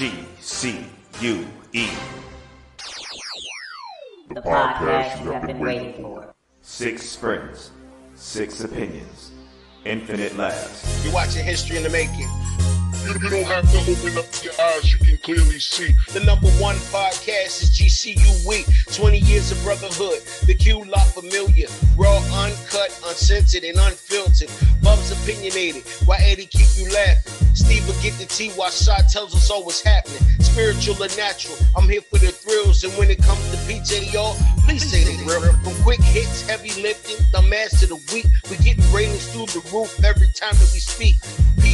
G C U E. The podcast you have been waiting for. Six friends, six opinions, infinite laughs. You're watching history in the making. You, you don't have to open up your eyes, you can clearly see. The number one podcast is GCUE, 20 years of brotherhood. The Q La Familiar. Raw, uncut, uncensored, and unfiltered. Bubs opinionated. Why Eddie keep you laughing? Steve will get the tea while Shot tells us all what's happening. Spiritual or natural. I'm here for the thrills. And when it comes to PJ, y'all, please say the real. From quick hits, heavy lifting, the mass to the week. We getting ratings through the roof every time that we speak.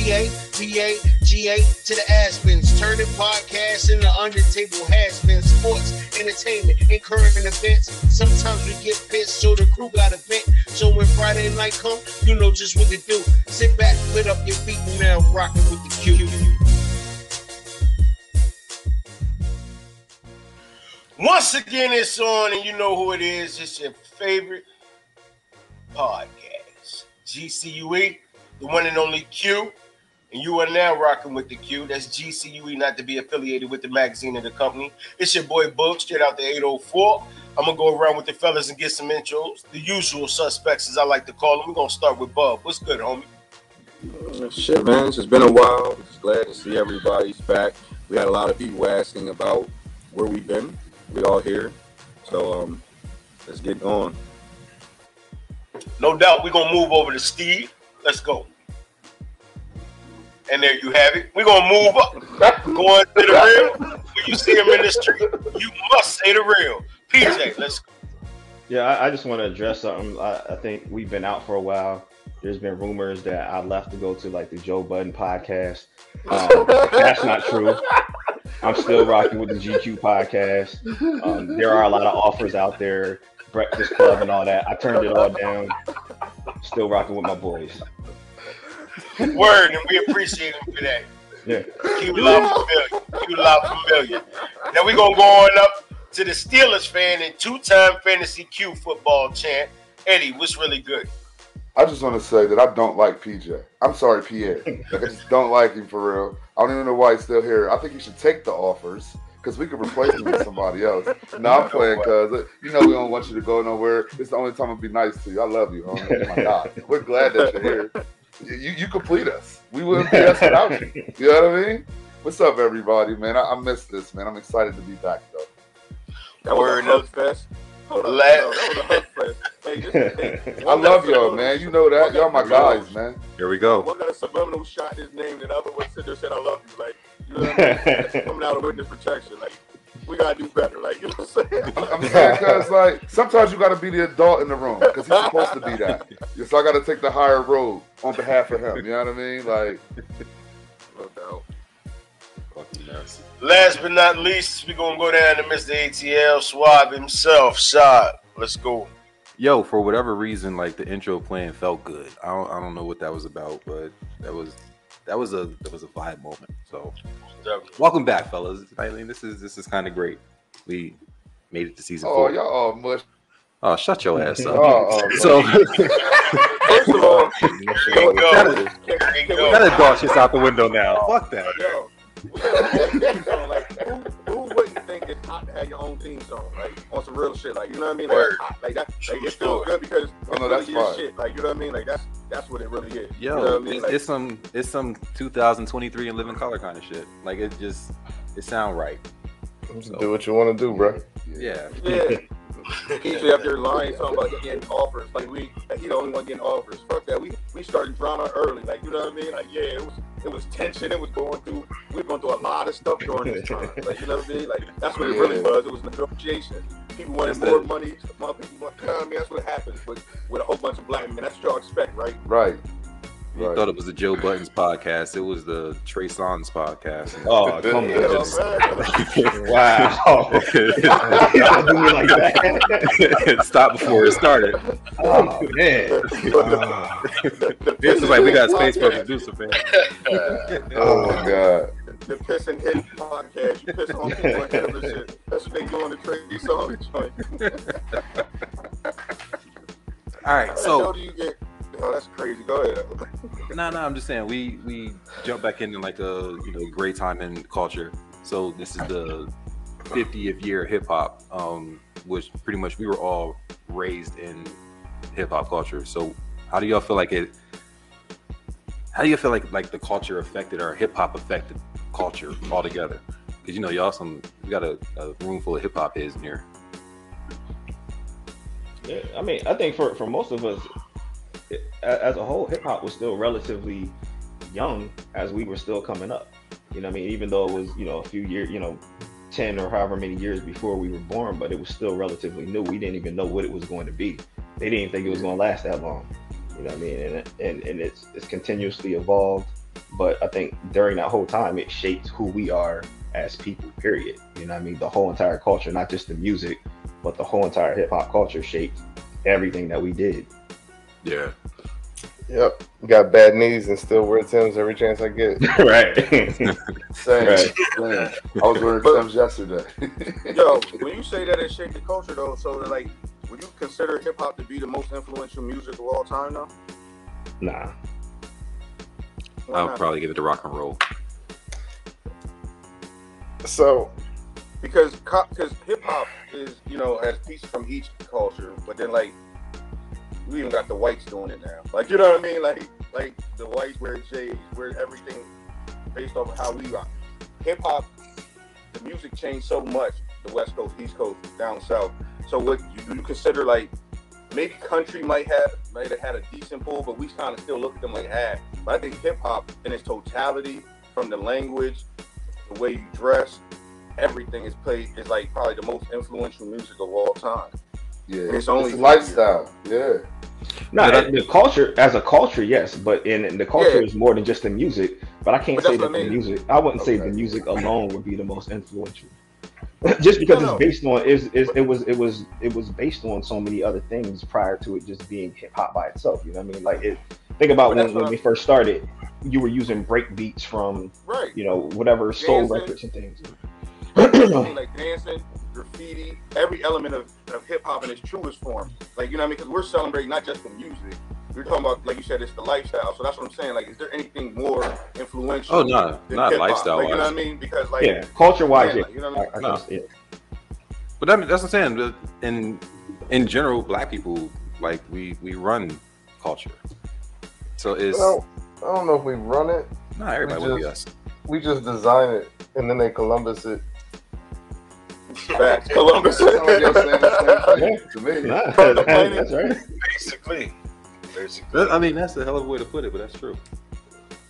PA, PA, GA to the Aspens, turning podcasts into under table has been sports, entertainment, and current events. Sometimes we get pissed, so the crew got a vent. So when Friday night come, you know just what to do. Sit back, put up your feet, and now with the Q. Once again, it's on, and you know who it is. It's your favorite podcast, GCUE, the one and only Q. And you are now rocking with the Q. That's GCUE, not to be affiliated with the magazine or the company. It's your boy Book, straight out the 804. I'm gonna go around with the fellas and get some intros. The usual suspects, as I like to call them. We're gonna start with Bub. What's good, homie? Uh, Shit, man, it's just been a while. Just glad to see everybody's back. We had a lot of people asking about where we've been. We all here, so um, let's get going. No doubt we're gonna move over to Steve. Let's go. And there you have it. We're gonna move up. Going to the real. When you see him in the street, you must say the real. PJ, let's go. Yeah, I, I just want to address something. I, I think we've been out for a while. There's been rumors that I left to go to like the Joe Budden podcast. Um, that's not true. I'm still rocking with the GQ podcast. Um, there are a lot of offers out there, Breakfast Club and all that. I turned it all down. Still rocking with my boys. Word, and we appreciate him for that. Yeah. Q Love Familiar. Q Love Familiar. Now we're gonna go on up to the Steelers fan and two-time fantasy Q football champ. Eddie, what's really good? I just want to say that I don't like PJ. I'm sorry, Pierre. Like I just don't like him for real. I don't even know why he's still here. I think he should take the offers because we could replace him with somebody else. No, I'm playing because uh, you know we don't want you to go nowhere. It's the only time I'll be nice to you. I love you, homie. Oh my God, we're glad that you're here. You you complete us. We wouldn't be us without you. You know what I mean? What's up, everybody, man? I, I missed this, man. I'm excited to be back though. That Word was a hug up. fest. Hold on, that was a. Hey, just, hey, I love y'all, man. You know that. Y'all my guys, man. Here we go. One got a subliminal shot his name, and the other one said, said I love you. Like, you know what I mean? That's coming out of witness protection. Like, we gotta do better. Like, you know what I'm saying? I'm saying because like sometimes you got to be the adult in the room because he's supposed to be that. So I got to take the higher road on behalf of him. You know what I mean? Like No doubt. Fucking mess. Last but not least, we're gonna go down to Mr. ATL Swab himself. Shot. Let's go. Yo, for whatever reason, like the intro playing felt good. I don't, I don't know what that was about, but that was that was a that was a vibe moment. So welcome back, fellas. I mean, this is this is kind of great. We made it to season oh four. y'all all mush. Oh, shut your ass up. Oh, oh, so First of all, There you go. gotta, There you gotta go. dog shit out the window now. Fuck that. yo, like, who, who wouldn't think it's hot to have your own theme song, like on some real shit, like you know what I mean? Like, Word. hot, like that, True like it feels good because it's Oh, no, really that's your shit, like you know what I mean? Like that's that's what it really is. Yo, you know what I mean? it's, Like, it's some it's some 2023 and living color kind of shit. Like it just it sound right. Just do what you want to do, bro. Yeah. yeah. Usually up there lying talking about getting offers, like we, like he the only one getting offers. Fuck that. We we started drama early, like you know what I mean? Like yeah, it was it was tension. It was going through. We were going through a lot of stuff during this time. Like you know what I mean? Like that's what it really was. It was negotiation. People wanted That's more money. Other people, want- you know what I mean? That's what happens with with a whole bunch of black men. That's what y'all expect, right? Right. You Right. thought it was the Joe Budden's podcast. It was the Trey Songz podcast. Oh, come on. Just- what I'm saying? Wow. Don't do me like that. Stop before it started. Oh, man. This is like we got space for a producer, man. Oh, oh my God. The piss and hit podcast. You piss on people and hit them and shit. That's what they do on the Tracy Song joint. All right, How so do you get? Oh, that's crazy. Go ahead. no, no, I'm just saying we we jump back into like a you know great time in culture. So this is the 50th year of hip hop, um, which pretty much we were all raised in hip hop culture. So how do y'all feel like it? How do you feel like like the culture affected or hip hop affected culture altogether? Because you know y'all some we got a, a room full of hip hop heads in here. Yeah, I mean, I think for for most of us, as a whole, hip hop was still relatively young as we were still coming up. You know, I mean, even though it was you know a few years, you know, ten or however many years before we were born, but it was still relatively new. We didn't even know what it was going to be. They didn't think it was going to last that long. You know what I mean? And and and it's it's continuously evolved. But I think during that whole time, it shaped who we are as people. Period. You know what I mean? The whole entire culture, not just the music, but the whole entire hip hop culture shaped everything that we did. Yeah. Yep. Got bad knees and still wear Tim's every chance I get. right. Same. Right. Same. I was wearing Tim's yesterday. Yo, when you say that it shaped the culture though, so like, would you consider hip hop to be the most influential music of all time now? nah. Why I'll not? probably give it to rock and roll. So because because hip hop is you know has pieces from each culture, but then like we even got the whites doing it now. Like you know what I mean? Like like the whites wear shades, wear everything based off of how we rock. Hip hop, the music changed so much. The West Coast, East Coast, down south. So what you, you consider like maybe country might have might have had a decent pull, but we kind of still look at them like ah. But I think hip hop in its totality, from the language, the way you dress, everything is played is like probably the most influential music of all time. Yeah. It's It's, only a lifestyle. Yeah. No, But I- the culture as a culture, yes, but in, in the culture Yeah. is more than just the music. But I can't But say that what I the music. I wouldn't say the music alone would be the most influential. just because No, no. it's based on is is it was it was it was based on so many other things prior to it just being hip hop by itself. You know what I mean? Like it. Think about when, when we first started. You were using break beats from Right. you know whatever soul Dancing. records and things. Like dancing, graffiti, every element of, of hip hop in its truest form. Like you know what I mean? Because we're celebrating not just the music. We're talking about, like you said, it's the lifestyle. So that's what I'm saying. Like, is there anything more influential? Oh, no, than not lifestyle Like, you know what I mean? Because like, yeah, culture wise, yeah, yeah. like, you know what I mean? I, I No. guess, yeah. But I mean, that's what I'm saying. In in general, black people like we we run culture. So it's well, I don't know if we run it. not everybody we would be just- us. We just design it and then they Columbus it. Facts. Columbus. Sound like the same thing to me. Nah, From the planet. that's right. Basically. Basically. I mean, that's a hell of a way to put it, but that's true.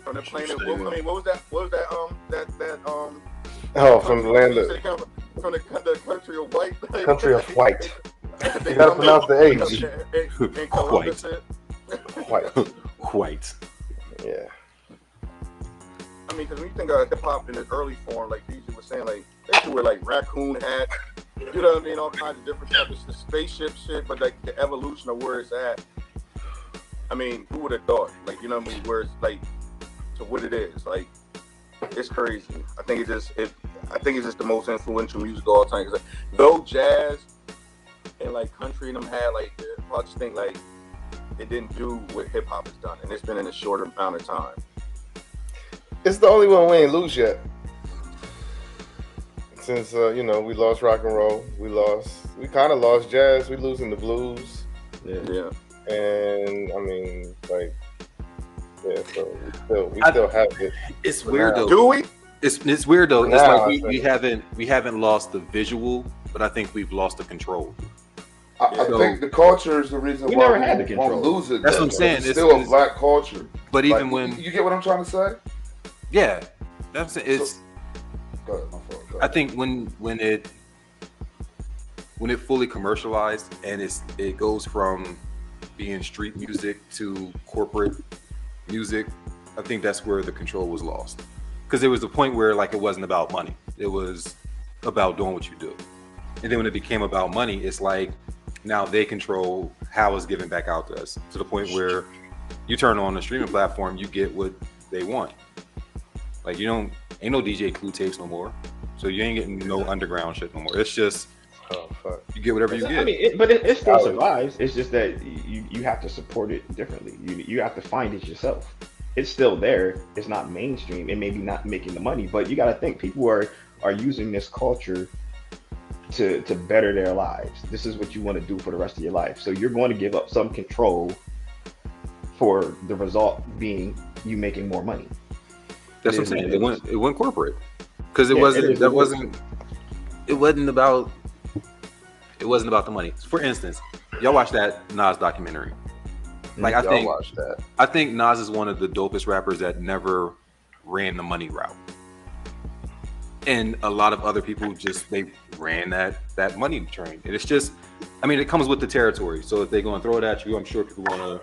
From the planet. What, I mean, what was that? What was that? Um, that that um. Oh, from the land of said it come from, from the, the country of white. country of white. You gotta pronounce the in- H. Columbus, it- White. White. Yeah. I mean, because when you think of hip hop in its early form, like DJ was saying, like they should wear like raccoon hats, you know what I mean, all kinds of different stuff. It's the spaceship shit, but like the evolution of where it's at. I mean, who would have thought? Like, you know what I mean? Where it's like to what it is, like it's crazy. I think it just it. I think it's just the most influential music of all time. Because though jazz and like country and them had like, I just think like it didn't do what hip hop has done, and it's been in a short amount of time. It's the only one we ain't lose yet. Since uh, you know we lost rock and roll, we lost, we kind of lost jazz. We losing the blues, Yeah. Yeah. and I mean, like, yeah. So we still, we I- still have it. It's weird now- though. Do we? It's it's weird though. It's Now like we, we haven't we haven't lost the visual, but I think we've lost the control. I, I So- think the culture is the reason We why never we had the won't control. lose it. That's though, what I'm saying. It's It's- still a black culture. But even when you, you get what I'm trying to say? yeah, that's it's. Go ahead, my fault. Go I think when when it when it fully commercialized and it's it goes from being street music to corporate music, I think that's where the control was lost. Because there was a point where like it wasn't about money; it was about doing what you do. And then when it became about money, it's like now they control how it's given back out to us to the point where you turn on the streaming platform, you get what they want. Like you don't ain't no DJ Clue tapes no more. So you ain't getting no underground shit no more. It's just Oh fuck. you get whatever you I get. I mean, it, but it, it still survives. It's just that you you have to support it differently. You you have to find it yourself. It's still there. It's not mainstream. It may be not making the money, but you got to think people are are using this culture to to better their lives. This is what you want to do for the rest of your life. So you're going to give up some control for the result being you making more money. That's what I'm saying. It went it went corporate because it Yeah, wasn't that what it is. wasn't it wasn't about it wasn't about the money. For instance, y'all watch that Nas documentary. Like I Y'all think watch that. I think Nas is one of the dopest rappers that never ran the money route. And a lot of other people just they ran that that money train. And it's just I mean it comes with the territory. So if they're gonna throw it at you, I'm sure people wanna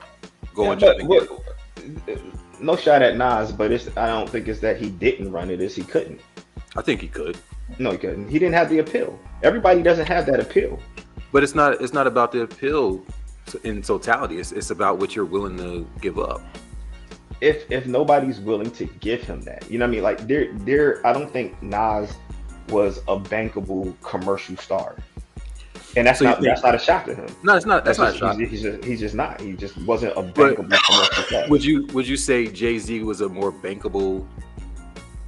go Yeah, and jump and get it. No shot at Nas, but it's I don't think it's that he didn't run it, it's he couldn't. I think he could. No, he couldn't. He didn't have the appeal. Everybody doesn't have that appeal. But it's not it's not about the appeal in totality. It's it's about what you're willing to give up. if if nobody's willing to give him that, you know what I mean? Like there there I don't think Nas was a bankable commercial star. And that's So not that's not a shock to him. No, it's not that's, not a shock. He's, he's just he's just not. He just wasn't a bankable commercial star. Would you would you say Jay Z was a more bankable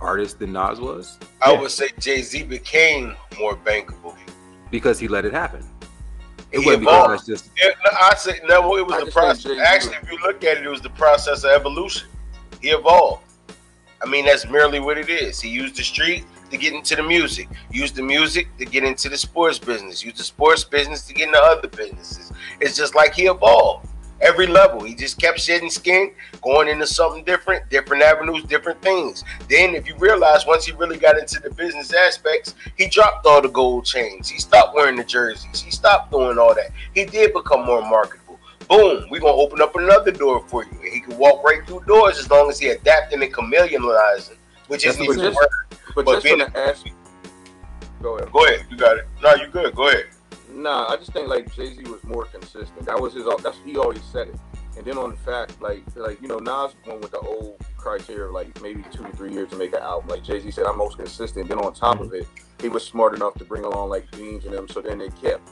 artist than Nas was I Yeah. would say Jay Z became more bankable. because he let it happen? It He wasn't because evolved. that's just Yeah, no, I say no. It was I the process. Actually, if you look at it, it was the process of evolution. He evolved. I mean, that's merely what it is. He used the street to get into the music. Use the music to get into the sports business. Use the sports business to get into other businesses. It's just like he evolved. Every level, he just kept shedding skin, going into something different, different avenues, different things. Then, if you realize, once he really got into the business aspects, he dropped all the gold chains. He stopped wearing the jerseys. He stopped doing all that. He did become more marketable. Boom, we're gonna open up another door for you. And he could walk right through doors as long as he adapted and chameleonizing, which isn't even it word. But, But just being the ask, go ahead. Go ahead, you got it. No, you good. Go ahead. Nah, I just think like Jay Z was more consistent. That was his. That's he always said it. And then on the fact, like, like you know, Nas went with the old criteria, of like maybe two to three years to make an album. Like Jay Z said, I'm most consistent. Then on top of it, he was smart enough to bring along like Beans and them. So then they kept,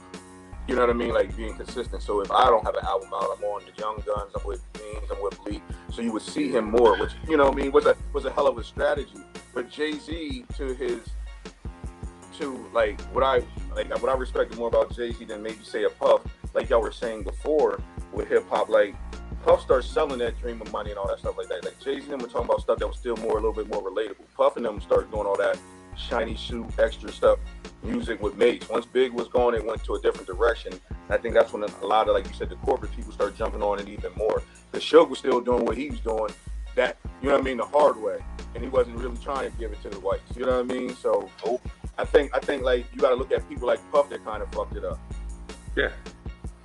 you know what I mean, like being consistent. So if I don't have an album out, I'm on the Young Gunz. I'm with Beans. I'm with Lee. So you would see him more, which you know, I mean, was a was a hell of a strategy. But Jay Z to his to like what I like what I respected more about Jay Z than maybe say a Puff, like y'all were saying before with hip hop, like Puff starts selling that dream of money and all that stuff like that. Like Jay Z and them were talking about stuff that was still more a little bit more relatable. Puff and them started doing all that shiny suit, extra stuff, music with Mase. Once Big was gone, it went to a different direction. I think that's when a lot of like you said, the corporate people started jumping on it even more. The Suge was still doing what he was doing, that you know what I mean, the hard way, and he wasn't really trying to give it to the whites. You know what I mean? So I think I think like you got to look at people like Puff that kind of fucked it up. Yeah.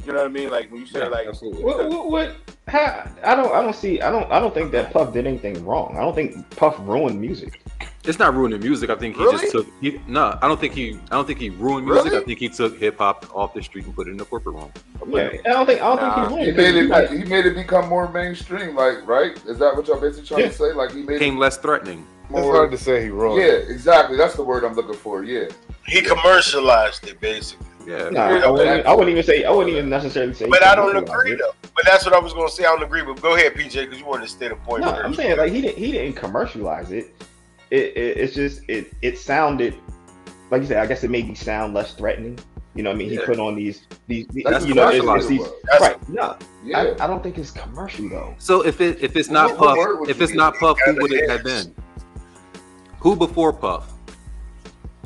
You know what I mean? Like when you say Yeah, like absolutely. What, what, what how, I don't I don't see I don't I don't think that Puff did anything wrong. I don't think Puff ruined music. It's not ruining music. I think he Really? just took. He, no, I don't think he. I don't think he ruined music. Really? I think he took hip hop off the street and put it in the corporate room. Yeah, I don't think I don't Nah. think he ruined He made it. Like, He made it become more mainstream. Like, right? Is that what y'all basically trying Yeah. to say? Like, he made Became it less threatening. Oh, it's more. hard to say he ruined. Yeah, exactly. That's the word I'm looking for. Yeah. He commercialized it basically. Yeah. Nah, I wouldn't, I wouldn't even say I wouldn't even necessarily say. But I don't agree though. But that's what I was gonna say. I don't agree. But go ahead, PJ, because you wanted to state a point. No. I'm saying like he didn't he didn't commercialize it. It, it it's just it it sounded like you said. I guess it made me sound less threatening. You know, what I mean, he put on these these, these That's you know, it's, it's these. That's- right. No, Yeah. I, I don't think it's commercial though. So if it if it's not What- what Puff, if it's not Puff, who would it It have been? Who before Puff?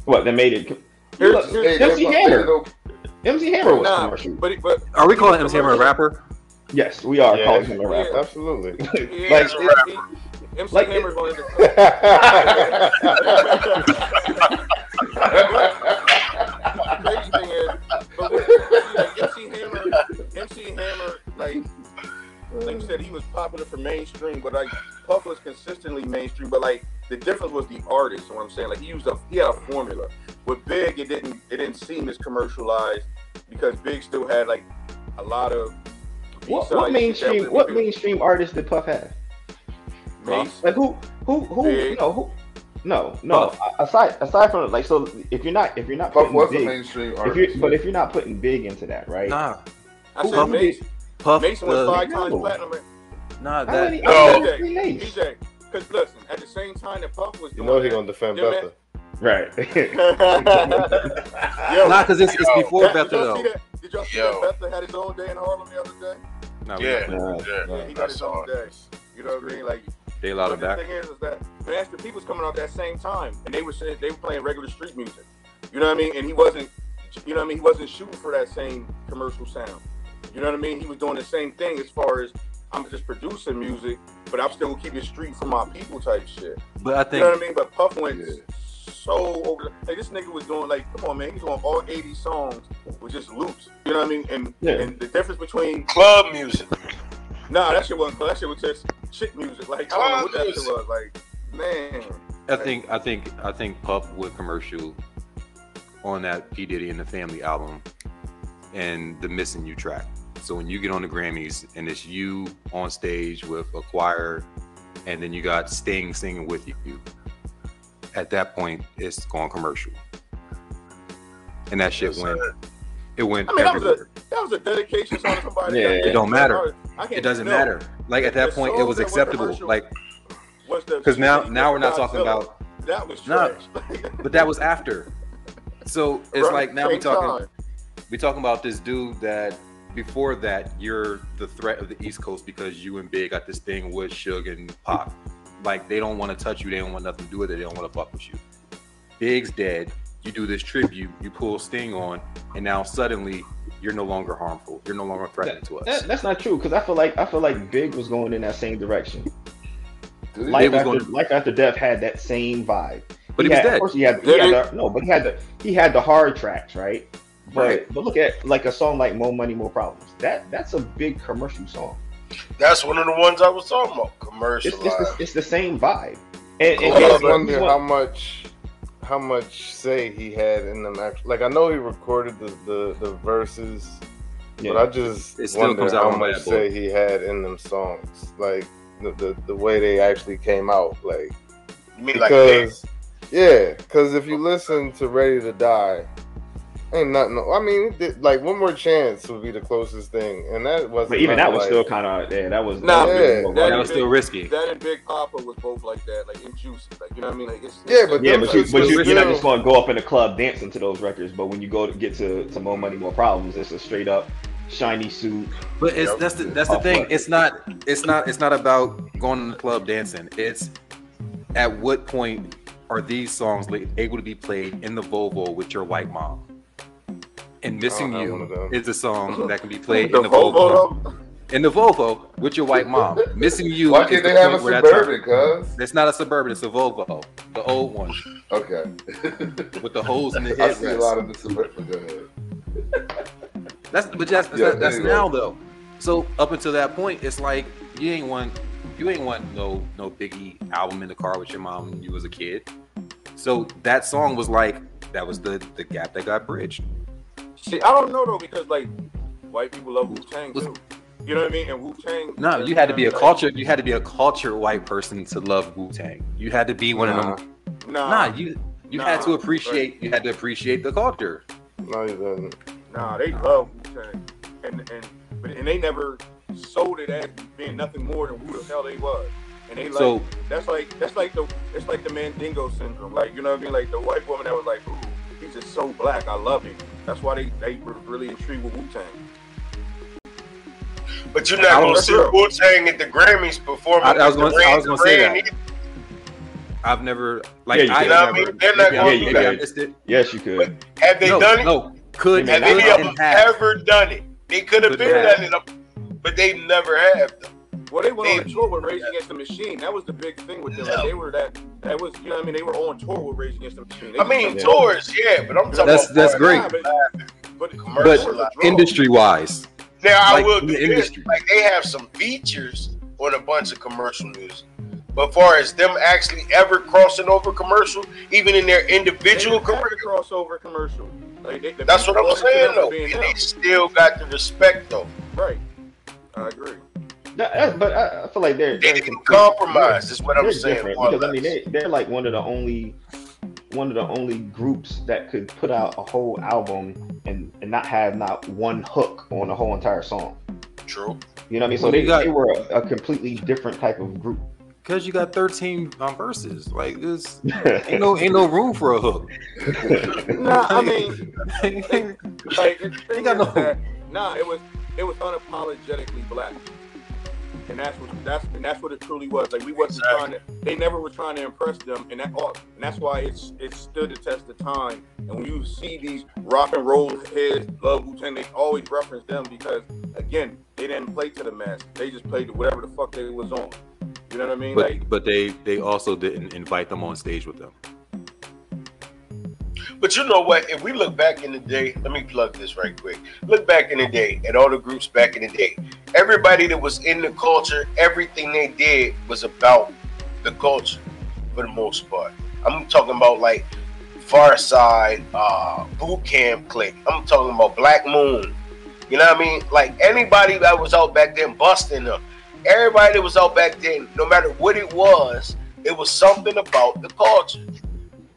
What that made it? Here's- Look, here's- Hey, MC Hammer. MC Hammer was Nah, commercial. but but Are we calling MC Hammer a rapper? Yes, we are Yeah, calling him a rapper. yeah. absolutely. He Like, is a It- rapper. he- MC Like, Hammer's one of the crazy thing is, but what, like MC Hammer, MC Hammer, like, like you said, he was popular for mainstream, but like Puff was consistently mainstream. But like the difference was the artist. What I'm saying, like he used a he had a formula. With Big, it didn't it didn't seem as commercialized because Big still had like a lot of What, what mainstream? What mainstream artist did Puff have? Mase. Like who? Who? Who? Big. No. Who? No. No. Aside aside from like so, if you're not if you're not Puff putting was a mainstream if artist. you're but if you're not putting big into that, right? Nah, I Who- said who Mase. did- Puff. Mason was five times No. platinum. nah, How that many? No. how? DJ, because listen, at the same time that Puff was You know he that, gonna defend them Betha. Right. Yo, Nah, 'cause it's- it's yo, before that- Betha, Did y'all though. see that? Did y'all see Yo. that Betha had his own day in Harlem the other day? No, we Yeah. Uh, yeah, Yeah, he got his saw own day. You know what I mean? Like, They allowed but it the back. thing is, is that Master P was coming out that same time, and they were saying they were playing regular street music. You know what I mean? And he wasn't, you know what I mean? He wasn't shooting for that same commercial sound. You know what I mean? He was doing the same thing as far as I'm just producing music, but I'm still gonna keep it street for my people type shit. But I think You know what I mean? But Puff went so over. The, like this nigga was doing like, come on, man, he's doing all 80 songs with just loops. You know what I mean? And Yeah. and the difference between Club music. Nah, that shit wasn't. That shit was just shit music. Like I don't know what that shit was. Like man, I think I think I think Puff with commercial on that P Diddy and the Family album and the Missing You track. So when you get on the Grammys and it's you on stage with a choir, and then you got Sting singing with you, at that point it's gone commercial, and that shit Yes, went. sir. It went I mean that was a that was a dedication song to somebody. Yeah, it don't matter. It doesn't no. matter. Like at that The point, it was acceptable. Like because now now we're not talking about that was No. trash. but that was after. So it's Right, like now we talking we talking about this dude that before that you're the threat of the East Coast because you and Big got this thing with Suge and Pac. Like they don't want to touch you, they don't want nothing to do with it, they don't want to fuck with you. Big's dead. You do this tribute, you pull Sting on, and now suddenly you're no longer harmful. You're no longer threatening to us. That, that's not true because I feel like I feel like Big was going in that same direction. Life was after, going- Life after Death had that same vibe. But he was had, dead. Of course, he had, he had the, no, but he had the he had the hard tracks, right? But Right. but look at like a song like "More Money, More Problems." That that's a big commercial song. That's one of the ones I was talking about. It's it's the, it's the same vibe. And, and I guess just wonder how much how much say he had in them. Act- like I know he recorded the the, the verses, Yeah. but I just It still wonder comes out how much say he had in them songs. Like the, the the way they actually came out. Like you mean like Big? because yeah, because if you listen to Ready to Die. Ain't nothing. I mean, th- like one more chance would be the closest thing, and that wasn't. But even that was like- still kind of yeah. That was Nah, that was, yeah, that that vibe. was still risky. That and Big Poppa was both like that, like in juicy, like you know what I mean? Like it's Yeah, but yeah, them but, you, but you, you're not just going to go up in the club dancing to those records. But when you go to get to, to more money, more problems, it's a straight up shiny suit. But it's that's the that's the thing. It's not it's not it's not about going in the club dancing. It's at what point are these songs able to be played in the Volvo with your white mom? And missing I don't have one of you is a song that can be played the in the Volvo, Volvo. in the Volvo with your white mom. Missing you. Why can't the they have a point where that suburban, cuz? It's not a suburban. It's a Volvo, the old one Okay. with the holes in the I see a lot of the suburban. Go ahead. That's but that's Yeah, that's, that's anyway. now though. So up until that point, it's like you ain't want you ain't want no no Biggie album in the car with your mom when you was a kid. So that song was like that was the the gap that got bridged. See, I don't know though because like white people love Wu Tang too. You know what I mean? And Wu Tang. No, you had to be a culture. You had to be a culture white person to love Wu Tang. You had to be one of them. Nah, Nah, you you had to Nah, appreciate. You had to appreciate the culture. No, he doesn't. nah, they love Wu Tang, and and but and they never sold it as being nothing more than who the hell they was. And they like So that's like that's like the it's like the Mandingo syndrome. Like you know what I mean? Like the white woman that was like, ooh, he's just so black. I love him. That's why they they were really intrigued with Wu Tang. But you're not gonna see Wu Tang at the Grammys performing. I, I was going. I was Duran going to say that. either. I've never like Yeah, you I could. You know what I never. mean? They're not maybe gonna Yeah, you maybe I could. missed it. Yes, you could. Have they no, done it? No, could Have they any could of and them have. ever done it? They could have been have. done it, but they never have. Though. Well, they went on a tour with Rage Against the Machine. That was the big thing with them. Like, they were that. That was, you know, what I mean, they were on tour with Rage Against the Machine. They I mean, Yeah. tours, yeah, but I'm talking That's- about that's great. as Nah, but, but, but Industry wise, Now I like, will in do the this. industry. Like they have some features on a bunch of commercial music. But far as them actually ever crossing over commercial, even in their individual They career, crossover commercial. Like, they, the that's what I'm saying though. to be in And they still got the respect though. Right. I agree. That- that- but I, I feel like they're, They they're didn't complete- compromise, is what I'm saying, different more or because I mean they they're like one of the only one of the only groups that could put out a whole album and, and not have not one hook on the whole entire song. True. You know what I mean? So Well, they, you got- they were a, a completely different type of group. Because you got 13 um, verses. Like this ain't no ain't no room for a hook. Nah, I mean, like, the thing got no- that, nah, it was it was unapologetically black, and that's what that's and that's what it truly was. Like we wasn't trying to, they never were trying to impress them, and that all, and that's why it's it stood the test of time. And when you see these rock and roll heads, love Wu Tang, they always reference them because again, they didn't play to the mass. They just played to whatever the fuck they was on. You know what I mean? But like but they they also didn't invite them on stage with them. But you know what? If we look back in the day, let me plug this right quick. Look back in the day at all the groups back in the day. Everybody that was in the culture, everything they did was about the culture for the most part. I'm talking about like Pharcyde, uh, Boot Camp Click. I'm talking about Black Moon. You know what I mean? Like anybody that was out back then busting them. Everybody that was out back then, no matter what it was, it was something about the culture.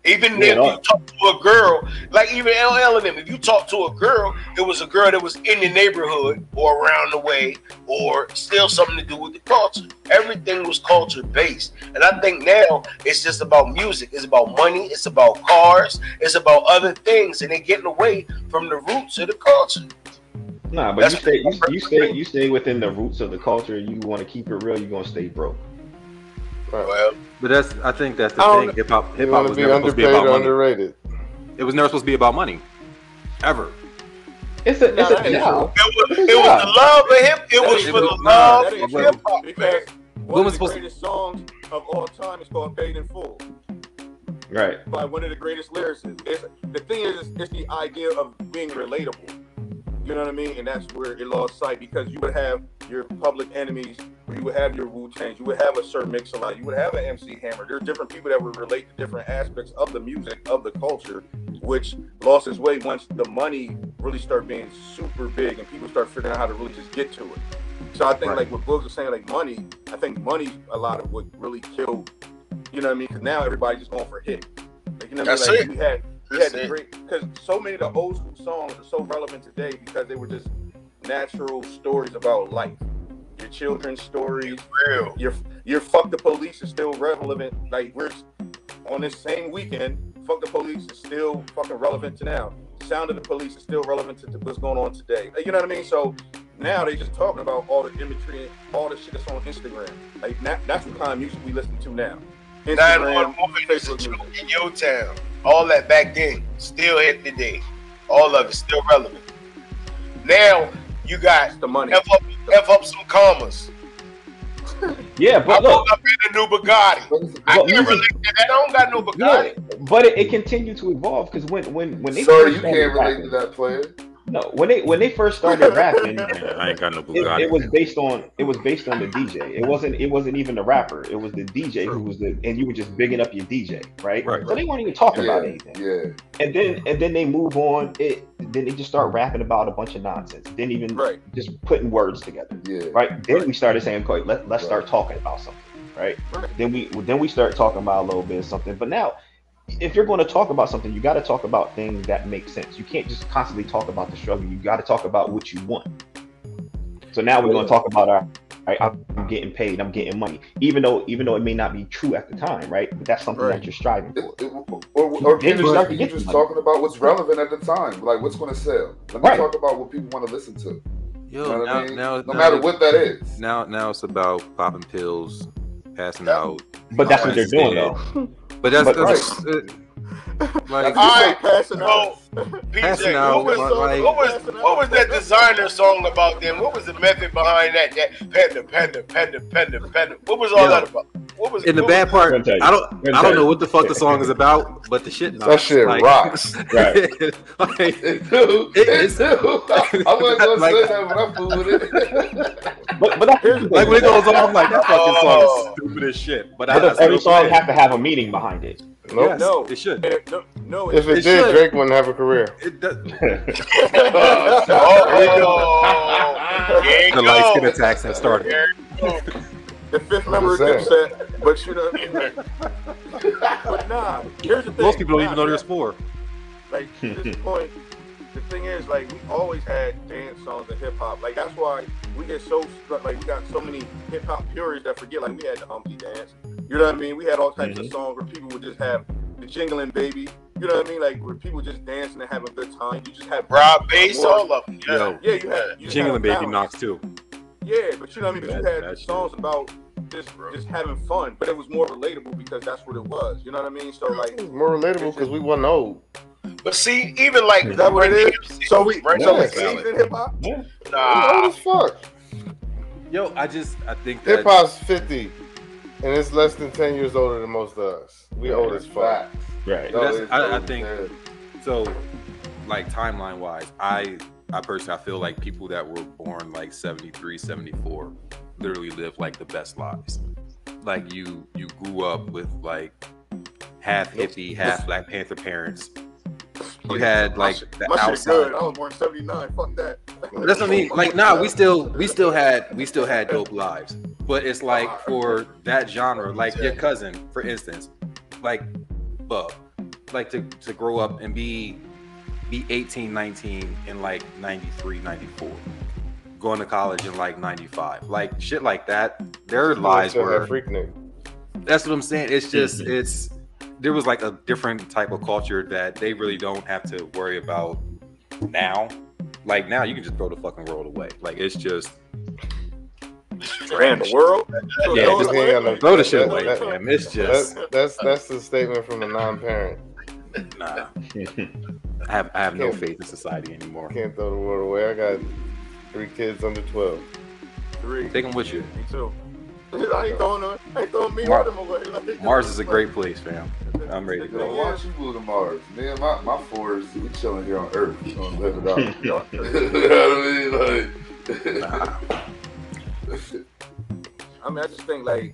Even Yeah, if you talk to a girl, like even LL and them, if you talk to a girl, it was a girl that was in the neighborhood or around the way or still something to do with the culture. Everything was culture based. And I think now it's just about music. It's about money. It's about cars. It's about other things. And they're getting away from the roots of the culture. Nah, but you stay, you, you stay, you stay within the roots of the culture. You want to keep it real. You're gonna stay broke. Well, But that's I think that's the thing. Hip hop hip hop was never supposed to be about money. underrated? It was never supposed to be about money. Ever. It's a, it's Nah, a that ain't no. it was, it was the love of hip. It was It for was- the love of hip hop. because man. When one of the supposed to- greatest songs of all time is called "Paid in Full." Right. by one of the greatest lyricists. It's, the thing is, it's the idea of being relatable. You know what I mean? And that's where it lost sight because you would have your public enemies, you would have your Wu Tangs, you would have a Sir Mix-a-Lot, you would have an MC Hammer. There's different people that would relate to different aspects of the music, of the culture, which lost its way once the money really started being super big and people start figuring out how to really just get to it. So I think Right. like what Boogs was saying, like money, I think money's a lot of what really killed you know what I mean? Because now everybody's just going for hit. Like, you know what I mean? Like, it. we had we That's had the great because so many of the old school songs are so relevant today because they were just natural stories about life. Your children's stories, your your fuck the police is still relevant. Like we're on this same weekend, fuck the police is still fucking relevant to now. Sound of the police is still relevant to what's going on today. Like, you know what I mean? So now they just talking about all the imagery and all the shit that's on Instagram. Like that, that's the kind of music we listen to now. Instagram, 911 is a Facebook joke in your town. All that back then, still hit today. All of it still relevant. Now you got the money. F up, F up some commas. Yeah, I but woke look, up in a new Bugatti. I but can't music- relate to that. I don't got no yeah, Bugatti. but it, it continued to evolve because when when when they Sorry, you can't relate to that player. No, when they when they first started rapping, I ain't got no it, Bugatti. it was based on it was based on the DJ. It wasn't it wasn't even the rapper. It was the DJ who was the and you were just bigging up your DJ, right? Right, So they weren't even talking Yeah, about anything. yeah. And then and then they move on. It then they just start rapping about a bunch of nonsense. Didn't even Right. just putting words together, Yeah. right? Then we started saying, "Okay, let let's start talking about something." Right? Right. Then we then we start talking about a little bit of something. But now, if you're going to talk about something, you got to talk about things that make sense. You can't just constantly talk about the struggle. You got to talk about what you want. So now we're going to talk about our. Right, I'm getting paid. I'm getting money, even though even though it may not be true at the time, right? But that's something Right. that you're striving for. it, or, or Then you you start to you get just talking about what's relevant at the time, like what's going to sell. Let me Right. talk about what people want to listen to. Yo, You know what now, I mean? now, no now- matter what that is. Now, now it's about popping pills, passing Yeah. out. But that's what they're doing, though. But that's, But- that's uh, like All right, passing out. so Passing PJ, out, what was, like- what was what was that Desiigner song about? Then what was the method behind that? That panda, panda, panda, panda, panda. What was all Yo. that about? What was in the what bad was- part. Gonna tell you. I don't. I don't know what the fuck the song is about, but the shit. That shit like, rocks. Right. like, It do. It It, is- do. I wasn't going to Like- say that, but I'm with it. But but that's like when it goes on, I'm like that fucking song Oh. is stupid as shit. But, but I, does I every still song play it. have to have a meaning behind it? Nope. Yes, No. it should. Eh, No, no, If it, It did, should. Drake wouldn't have a career. It does. Oh, there you The light skin attacks have started. There you go. the fifth member of just Dipset, but you know, what I mean? Like, but nah. Here's the thing. Most people don't Nah, even know yeah, there's four. Like to this point, the thing is, like, we always had dance songs and hip hop. Like, that's why we get so like we got so many hip hop purists that forget like we had the Humpty dance. You know what I mean? We had all types Mhm. of songs where people would just have the jingling baby. You know what I mean? Like where people just dancing and having a good time. You just have Rob Bass, more- all of them. Yeah. Yo, Yeah, you had you Jingling had Baby knocks too. Yeah, but you know what I mean. But you had that shit. songs about just just having fun, but it was more relatable because that's what it was. You know what I mean? So like, It's more relatable because we wasn't old. But see, even like is that what it is? So we Right so we Yes. hip hop. We old Nah, as fuck. Yo, I just I think that Hip hop's fifty, and it's less than ten years older than most of us. We old as fuck. Right. No, That's- I- I think- hell. so like timeline wise i i personally i feel like people that were born like 73 74 literally live like the best lives like you you grew up with like half hippie half black panther parents you had like shit- the my shit outside good. I was born seventy nine. Fuck that. that's what I mean. Like, nah, we still we still had we still had dope lives. But it's like for that genre, like your cousin, for instance, like Bub, like to, to grow up and be be 18, 19 in like 93, 94. Going to college in like 95. Like shit like that. Their lives were have freak nigga. that's what I'm saying. It's just mm-hmm. it's there was like a different type of culture that they really don't have to worry about now. Like now, you can just throw the fucking world away. Like it's just Ran the world. Yeah, throw it just away. ain't got throw the shit away, that- fam. It's just That, that's that's the statement from a non-parent. nah. I have I have no faith in society anymore. Can't throw the world away. I got three kids under twelve. Three. Take them with you. Me too. I ain't throwing them. I ain't throwing me Mar- them away. Like, Mars is a great place, fam. I'm ready to go. why don't you move to Mars? Me and my, my fours, we chilling here on Earth. We gonna live it out. you know what I mean? Like, I mean, I just think like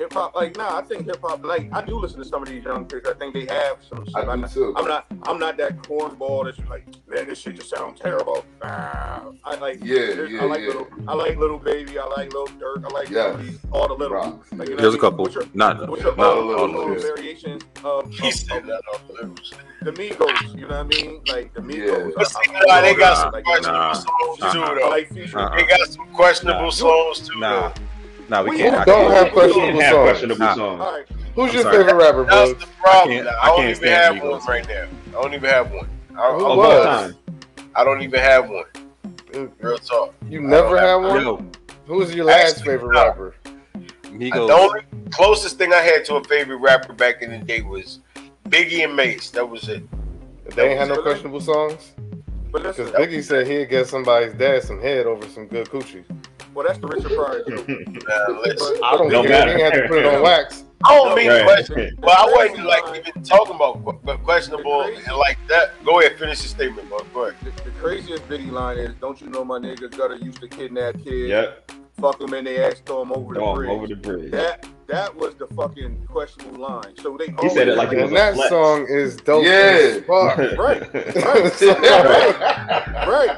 hip hop. Like, nah, I think hip hop. Like, I do listen to some of these young kids. I think they have some. Shit. I do I'm, not, too. I'm not. I'm not that cornball that's like, man, this shit just sounds terrible. Nah. I like. Yeah, yeah, I like yeah. little. I like Lil Baby. I like Lil Durk. I like Yes. all the little. Rocks. Like, you know There's a what I mean? couple. What's your, Not what's your not all, all all of the them. little variations of, he of, said of that off the lips. Migos? You know what I mean? Like the Migos. Yeah. But see, I- I- nah, they got some like, questionable nah. songs too, Uh-uh. though. like. Uh-uh. They got some questionable songs too, Nah. though. Nah, we We can't. Don't can't. have questionable can't have songs. questionable Nah. songs. All right. Who's your sorry. favorite rapper, bro? That's the problem. can't- I I don't can't even stand have Migos. one right now. I don't even have one. I, Who I, was? time. I don't even have one. Real talk. You never I had don't one. Yo, Who was your last Actually, favorite no. rapper? Migos. The only closest thing I had to a favorite rapper back in the day was Biggie and Mase. That was it. They ain't had no questionable songs. Because Biggie said he'd get somebody's dad some head over some good coochie. Well, that's the Richard Pryor joke. Now, listen. I don't No care. He matter. ain't have to put it on wax. I don't mean Right. question, but I wasn't like even talking about but questionable and like that. Go ahead, finish your statement, bro. Go ahead. The, the craziest Biggie line is, "Don't you know my nigga gutter used to use to kidnap kids, Yep. fuck them in their ass, throw them over the Throw 'em bridge." over the bridge. That that was the fucking questionable line. So they He said it like it was And a that flex. song is dope Yeah. as fuck. right, right. right.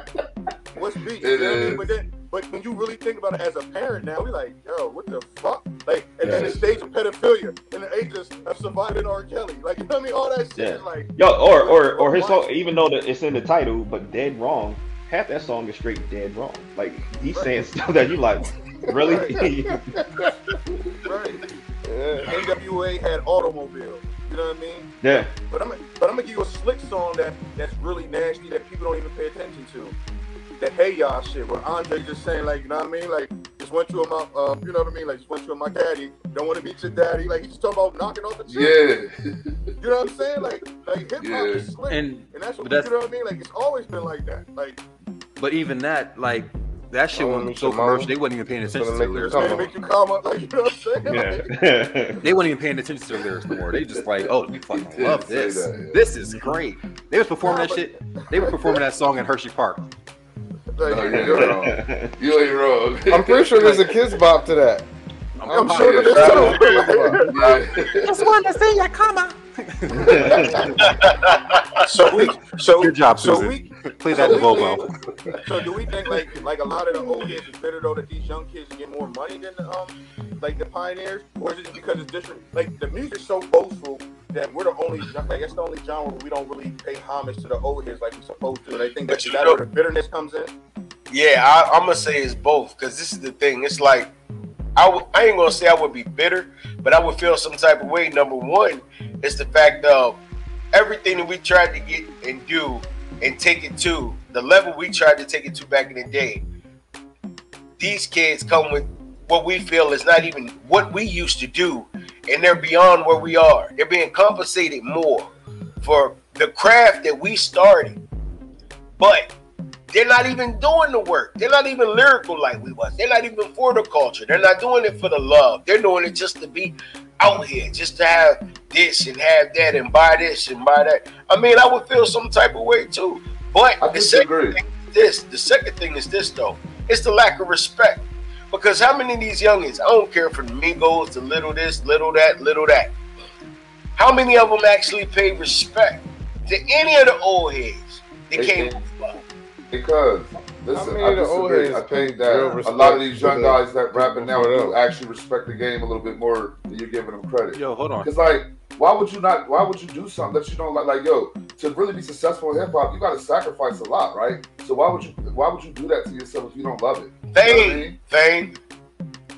What's beat? It You know what I mean? But then, but when you really think about it as a parent now, we're like, yo, what the fuck? Like, and then the stage of pedophilia and the ages of surviving R. Kelly. Like, you know what I mean? All that shit Yeah. is like, Yo, or or or his song, even though the, it's in the title, but dead wrong. Half that song is straight dead wrong. Like he's saying stuff that you like, really? right. Yeah. NWA had automobile. You know what I mean? yeah. But I'm but I'm gonna give you a slick song that that's really nasty that people don't even pay attention to. That hey y'all shit where Andre just saying like you know what I mean like just went to my uh you know what I mean like just went to my daddy don't want to beat your daddy like he's just talking about knocking off the chick. yeah. You know what I'm saying like like hip hop Yeah. is slick and, And that's what but that's- you know what I mean like it's always been like that like but even that, like that shit wasn't so Mama. commercial. They wasn't even paying attention gonna the lyrics. you come to on. make you calm up like you know what I'm saying Like, They weren't even paying attention to the lyrics no more. They just like, oh, we fucking love this. that, yeah. This is great. They was performing that shit. They were performing that song in Hershey Park. Like, No, you're wrong. You ain't wrong. I'm pretty sure there's a Kidz Bop to that. I'm I'm sure Yeah, that Kids it's Bop. Yeah. just wanted to see ya, comma. so we so Good job, so Susan. we Play that So in we Bobo. So do we think like like a lot of the old kids is better though that these young kids get more money than the, um like the pioneers, or is it because it's different? Like the music's so boastful that we're the only like that's the only genre where we don't really pay homage to the old heads like we're supposed to. And I think that that's know- where the bitterness comes in. Yeah, I, I'm gonna say it's both because this is the thing. It's like I w- I ain't gonna say I would be bitter, but I would feel some type of way. Number one is the fact of everything that we tried to get and do and take it to the level we tried to take it to back in the day. These kids come with what we feel is not even what we used to do, and they're beyond where we are. They're being compensated more for the craft that we started, but they're not even doing the work. They're not even lyrical like we was. They're not even for the culture. They're not doing it for the love. They're doing it just to be out here, just to have this and have that and buy this and buy that. I mean, I would feel some type of way too. But I the second disagree. thing is this, the second thing is this though. It's the lack of respect. Because how many of these youngins, I don't care for the Migos, the little this, little that, little that. How many of them actually pay respect to any of the old heads that They- came they- before? Because listen, many I the old disagree. I heads think paid that a lot of these young guys that rapping now before do them. actually respect the game a little bit more than you're giving them credit. Yo, hold on. Because like, why would you not? Why would you do something that you don't like? Like, yo, to really be successful in hip hop, you got to sacrifice a lot, right? So why would you? Why would you do that to yourself if you don't love it? You know what I Fame, fame.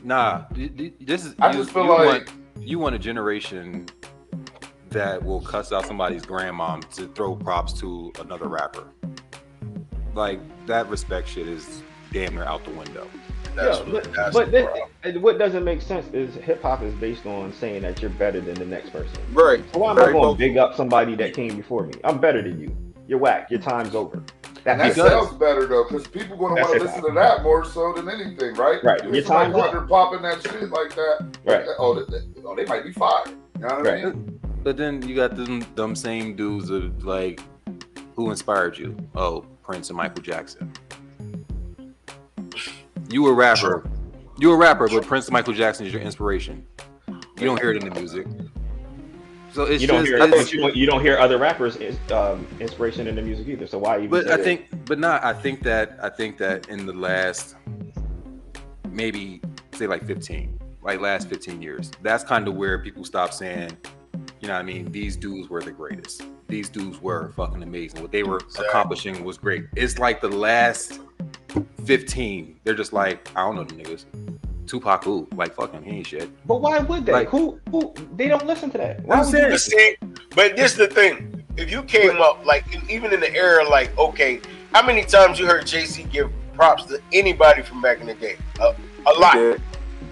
Nah, th- th- this is. I you, just feel you like- want, you want a generation that will cuss out somebody's grandmom to throw props to another rapper. Like that respect shit is damn near out the window. That's Yeah, what, but, that's but this, problem. what doesn't make sense is hip hop is based on saying that you're better than the next person. Right. So why am I going to both. big up somebody that came before me? I'm better than you. You're whack. Your time's over. And That's that because sounds better though, because people gonna want to hip-hop. listen to that more so than anything, right? Right. If Your somebody time's out up. there popping that shit like that, Right. Oh, they, they- oh, they might be fired. You know what I Right. mean? But then you got them them same dudes of like who inspired you? Oh, Prince and Michael Jackson. You a rapper. You a rapper, but Prince and Michael Jackson is your inspiration. You don't hear it in the music. So it's you don't just hear it's- but you, don't- you don't hear other rappers um, inspiration in the music either. So why even? But I that? think, but not. I think that I think that in the last maybe say like 15, like last 15 years, that's kind of where people stop saying, you know, what I mean, these dudes were the greatest. These dudes were fucking amazing. What they were accomplishing was great. It's like the last 15. They're just like, I don't know the niggas. Tupac who? Like fucking he ain't shit. But why would they? Like- who? Who? They don't listen to that. Why I'm would you saying- But see, but this is the thing. If you came up like even in the era, like okay, how many times you heard Jay Z give props to anybody from back in the day? A, a lot. Yeah.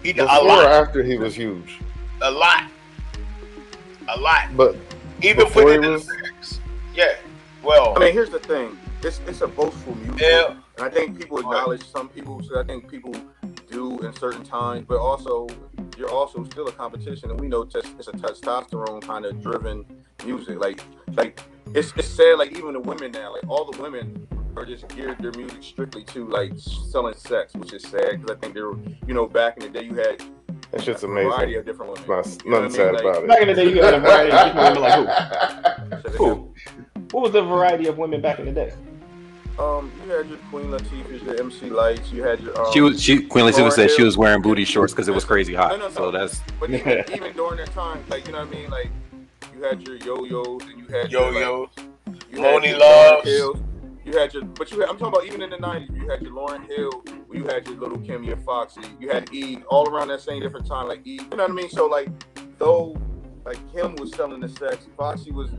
He did a Before or lot. after he was huge, A lot. A lot. but Even Before put it in was- the lyrics. Yeah. Well, I mean, here's the thing. It's it's a boastful music. Yeah. And I think people acknowledge some people. So I think people do in certain times, but also you're also still a competition, and we know tes- it's a testosterone kind of driven music. Like like it's it's sad. Like even the women now, like all the women are just geared their music strictly to like selling sex, which is sad because I think there, were you know, back in the day you had that shit's a variety amazing. of different women. Not, You know nothing what I sad mean? about Back it. in the day, you had a variety of different women like who? Like, Who? What was the variety of women back in the day? Um, you had your Queen Latifah's, your MC Lytes, you had your. Um, She was she Queen Latifah Lauryn said she was wearing booty shorts because it was crazy hot. No, no, no. So that's But even, even during that time, like you know what I mean, like you had your yo-yos and you had your, Yo-Yos, like, you had your Loves. Hills, You had your, but you had, I'm talking about even in the '90s. You had your Lauryn Hill, you had your Lil Kim, your Foxy, you had Eve, all around that same different time, like Eve. You know what I mean? So like, though, like Kim was selling the sex, Foxy was.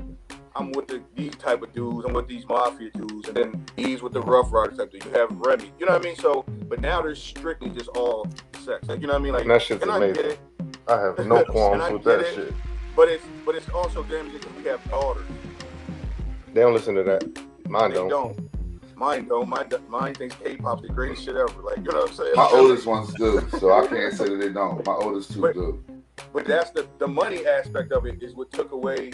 I'm with the, these type of dudes. I'm with these mafia dudes, and then Eve's with the Ruff Ryder type. Dude. You have Remy. You know what I mean? So, but now they're strictly just all sex. Like you know what I mean? Like And that shit's and I amazing. get it. I have no qualms with that it. shit. But it's but it's also damaging because we have daughters. They don't listen to that. Mine They don't. don't. Mine don't. My mine thinks K-pop's the greatest shit ever. Like you know what I'm saying? My oldest ones do, so I can't say that they don't. My oldest two But- do. But that's the the money aspect of it is what took away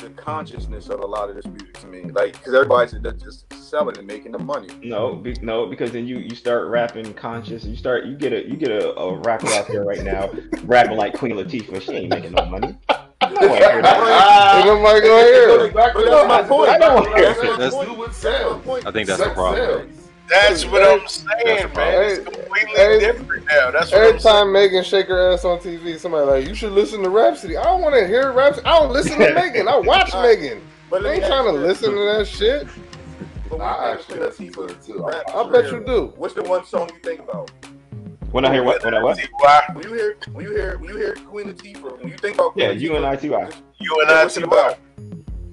the consciousness of a lot of this music to me. Like because everybody's just selling and making the money. No, be, no, because then you you start rapping conscious. You start you get a you get a, a rapper out there right now rapping like Queen Latifah. She ain't making no money. I don't wanna hear that. Ain't nobody gonna hear it. Exactly But that's my point. I don't That's care. That's- do with That's my sales. point. I think that's the problem. sells. That's what I'm saying, man. It's completely different now. That's Every I'm saying. time Megan shake her ass on TV, somebody like, you should listen to Rapsody. I don't want to hear Rapsody. I don't listen to Megan. I watch Megan. But I ain't trying to listen to that shit. But when I actually think of listen to it too. rap, I bet you do. What's the one song you think about? When I hear what? When I what? When you hear when you hear when you hear Queen Latifah, when you think about Queen Yeah, you and I too. I. You and I what's it about?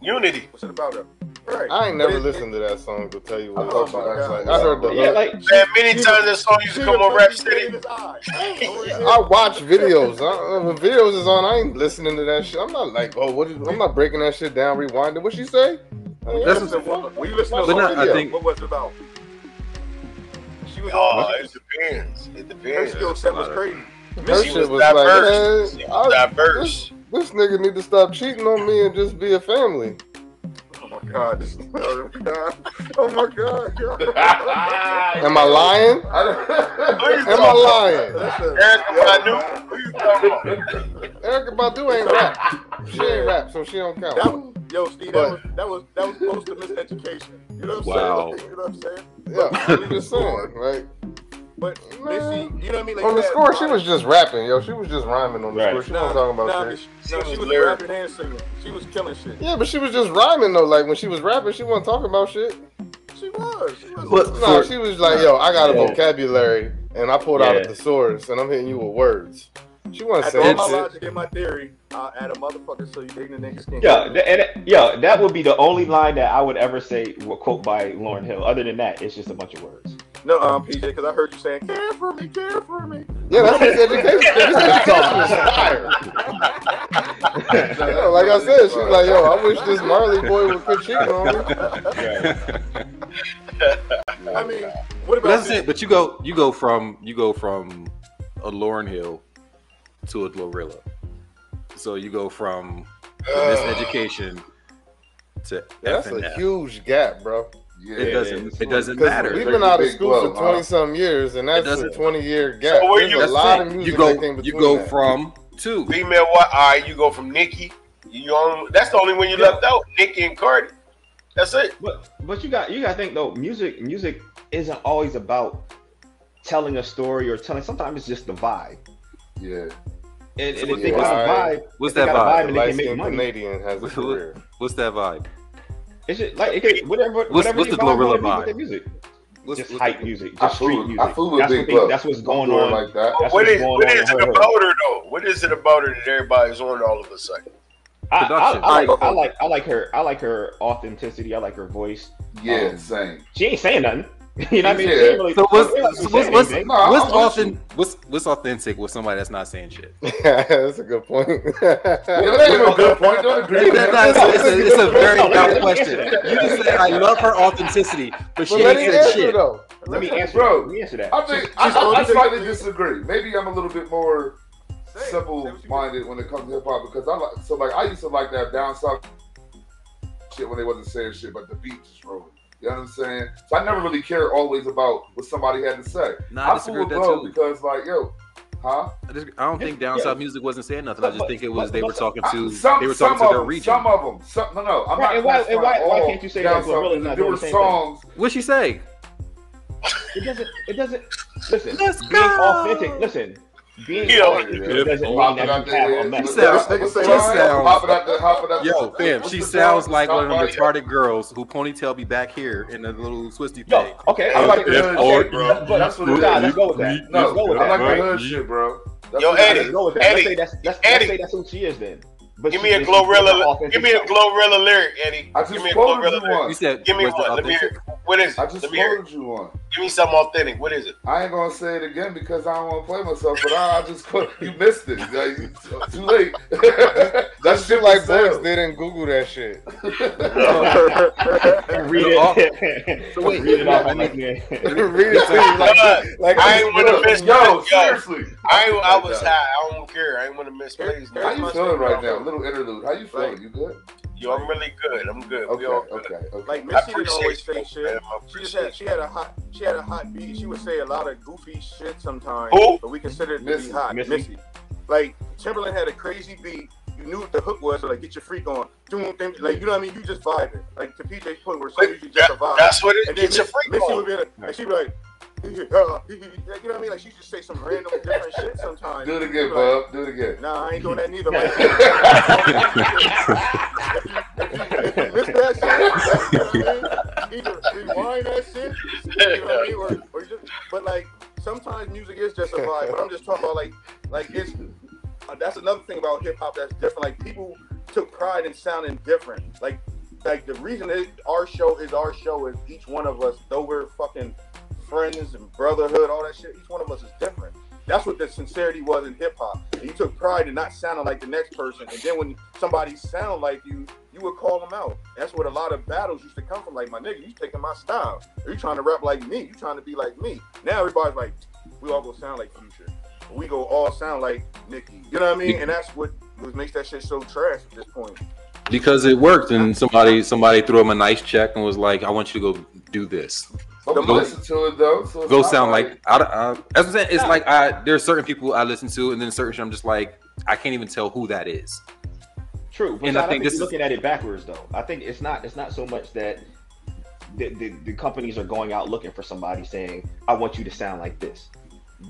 Unity. What's it about? Her? Right. I ain't never it- listened to that song to tell you I what. thought it's you about. actually- I heard the Yeah, like Man, many times that song used to come on Rap City. I watch videos. I, when videos is on, I ain't listening to that shit. I'm not like, oh, what? Is, I'm not breaking that shit down, rewinding. What she say? When That's listen to when you listen to But a no, song, I think- what was it about? She was Oh, it depends. It depends. her skill set was crazy. Her She shit was was diverse. like, She was I- diverse. this nigga need to stop cheating on me and just be a family. Oh, oh my god! This, oh my god! Oh my god! Am I lying? Am I lying? Listen, Erykah Badu. Who you talking about? Erykah Badu ain't rap. She ain't rap, so she don't count. was, yo, Steve, But- that was that was that was close to miseducation. You know what I'm Wow. saying? You know what I'm saying? Yeah, I'm just saying. Like But Missy, you know what I mean? Like on the score, she was just rapping, yo. She was just rhyming on the Right. score. She Nah, wasn't talking about but shit. she, no, She she was was rapping and singing. She was killing shit. Yeah, but she was just rhyming though. Like when she was rapping, she wasn't talking about shit. She was. She was. But No, for- she was like, "Yo, I got a Yeah. vocabulary, and I pulled out a Yeah. thesaurus, and I'm hitting you with words." She wasn't After all saying my shit. logic and my theory, I'll add a motherfucker so you ignorant niggas can. Yeah, th- and it- yo, that would be the only line that I would ever say, quote by Lauryn Hill. Other than that, it's just a bunch of words. No, um, PJ, because I heard you saying, "Care for me, care for me." Yeah, that's his education. His education is fire. Yo, like I said, she's like, "Yo, I wish this Marley boy would quit cheating on me." I mean, what But about that's this? it. But you go, you go from, you go from a Lauryn Hill to a Glorilla. So you go from miseducation to That's F and a F. huge gap, bro. Yeah, It doesn't. It doesn't matter. we've been out of school blow, for huh? twenty some years, and that's a twenty year gap. So where There's you- a lot the of music You go. You go that. from two. Female what? All right, you go from Nicki. You only, that's the only one you Yeah. left out. Nicki and Cardi. That's it. But but you got you got to think though, music music isn't always about telling a story or telling. Sometimes it's just the vibe. Yeah. And, and So if they what's got a the vibe, What's that got a vibe? and they Light can make money. Canadian has a career. What's that vibe? It's just like it could, whatever. What's- whatever what's the vibe Glorilla wanna be with vibe? music. What's, just what's hype the- music, I just street fool, music. I fool that's Big what they, That's what's going on. like that. That's what what's is going what on is with it about her though? What is it about her that everybody's on all of a sudden? I, I, I like, I like, I like her. I like her authenticity. I like her voice. Yeah, Um, same. She ain't saying nothing. you know what I mean? Yeah. She So what's she ain't really so what's what's, anything. No, what's often what's what's authentic with somebody that's not saying shit? that's a good point. Yeah, that ain't a good point. Don't agree That- that. that's- it's, a, it's a very No, valid question. You just said I love her authenticity, but she but let ain't him said shit. though. Let me answer. Bro, Let me answer that. I think I, I, I slightly disagree. Maybe I'm a little bit more simple-minded when it comes to hip hop because I like so like I used to like that down south shit when they wasn't saying shit, but the beat just rolling. You know what I'm saying? So I never really cared always about what somebody had to say. Nah, I I disagree fool with with that too. because like yo, huh? I, disagree. I don't think down Yeah. south music wasn't saying nothing. I just think it was they were talking to some, they were talking to of their them, region. Some of them. Some, no, no. I'm Right, not. and why- and why- why can't you say down that south Glorilla's music. not There were the same thing? songs. What'd she say? It doesn't. It doesn't. Listen, Let's being go. authentic. Listen, being Yo. authentic doesn't mean that you have a the- message. sounds- she sounds- Hopping the- hopping out the- Yo, fam, she the sounds song? like one of them Somebody- retarded girls who ponytail be back here in the little twisty Yo, thing. okay, I like okay, the hood shit, bro. but- That's what it nah, let's go with that. No, let's go with I like that. the hood shit, bro. Yo, Eddie, is. Let's go with that. Eddie, let's say that's, let's, Eddie. let's say that's who she is then. But Give me a Glorilla. Give me a Glorilla lyric, Eddie. I Give just me a quoted Glorilla you lyric. one. You said Give me was one. Let me hear. What is it? I Let just me hear. quoted you one. Give me something authentic. What is it? I ain't gonna say it again because I don't want to play myself, but I, I just quote. You missed it. Like, too late. that That's shit shit like sell. Brooks didn't Google that shit. Read it. So wait, read it off. let me- like. Read it to you like, like I ain't want to miss. Yo, Yo, seriously. I I was high. I don't care. I ain't want to miss plays. How you feeling right now? Little interlude. How you feeling? You good? Yo, I'm really good. I'm good. Okay, we all good. okay, okay. Like I Missy didn't always say shit. man. I She just appreciate had she had a hot she had a hot beat. She would say a lot of goofy shit sometimes. Who? But we consider it to be hot. Missy. Missy. Like Timbaland had a crazy beat you knew what the hook was, so like get your freak on, doing things like you know what I mean. You just vibing, like to PJ's point where some music just a vibe. That's what it And then get your Miss- freak Missy on. would be like, and she'd be like. Uh, you know what I mean? Like she just say some random different shit sometimes. Do it again, be like, bub. Do it again. Nah, I ain't doing that neither. Like, if you miss that shit, you know what I mean? either rewind that shit, you know what I mean? Or, or just, but like sometimes music is just a vibe. But I'm just talking about like, like it's uh, that's another thing about hip hop that's different. Like people took pride in sounding different. Like, like the reason it, our show is our show is each one of us, though we're fucking friends and brotherhood, all that shit. Each one of us is different. That's what the sincerity was in hip hop. You took pride in not sounding like the next person, and then when somebody sound like you, you would call them out. That's what a lot of battles used to come from. Like my nigga, you taking my style. Are you trying to rap like me? You trying to be like me? Now everybody's like, we all go sound like Future. We go all sound like Nicki. You know what I mean? And that's what, what makes that shit so trash at this point. because it worked, and somebody somebody threw him a nice check and was like, "I want you to go do this." But we Go- listen to it though. So it's Go sound like I, I, uh, that's what I'm saying. It's like I there's certain people I listen to, and then certain I'm just like I can't even tell who that is. True, but And I, I think think this is- looking at it backwards though. I think it's not it's not so much that the, the, the companies are going out looking for somebody saying, I want you to sound like this.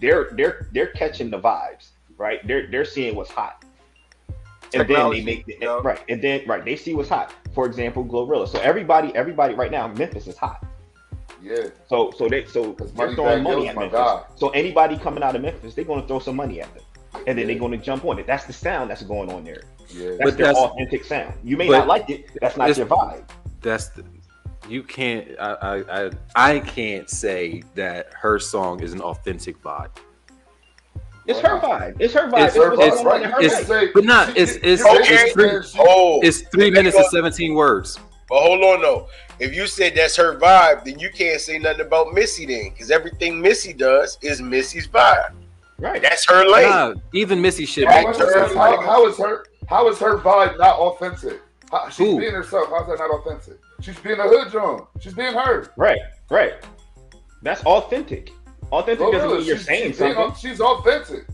They're they're they're catching the vibes, right? They're they're seeing what's hot. And then they make the, yeah. right, and then right, they see what's hot. For example, Glorilla. So everybody, everybody right now, Memphis is hot. Yeah. So so they so they're throwing money at Memphis. guy. So anybody coming out of Memphis, they're gonna throw some money at them. And then they're gonna jump on it. That's the sound that's going on there. Yeah. That's But their that's- authentic sound. You may not like it. That's not your vibe. That's the, you can't. I, I I I can't say that her song is an authentic vibe. It's her vibe. It's her vibe. It's, It's, what's it's, going on in her it's- life. but not. It's it's, Okay. it's three. Oh, It's three minutes and seventeen words. But hold on though. If you said that's her vibe, then you can't say nothing about Missy then, because everything Missy does is Missy's vibe. Right. That's her lane. Nah, even Missy shit. How, makes much is sense. her- how- how is her how is her vibe not offensive? How, she's Who? being herself. How's that not offensive? She's being a hood John. She's being her. Right. Right. That's authentic. Authentic Glorilla, doesn't mean you're she's- saying she's being- something. She's authentic.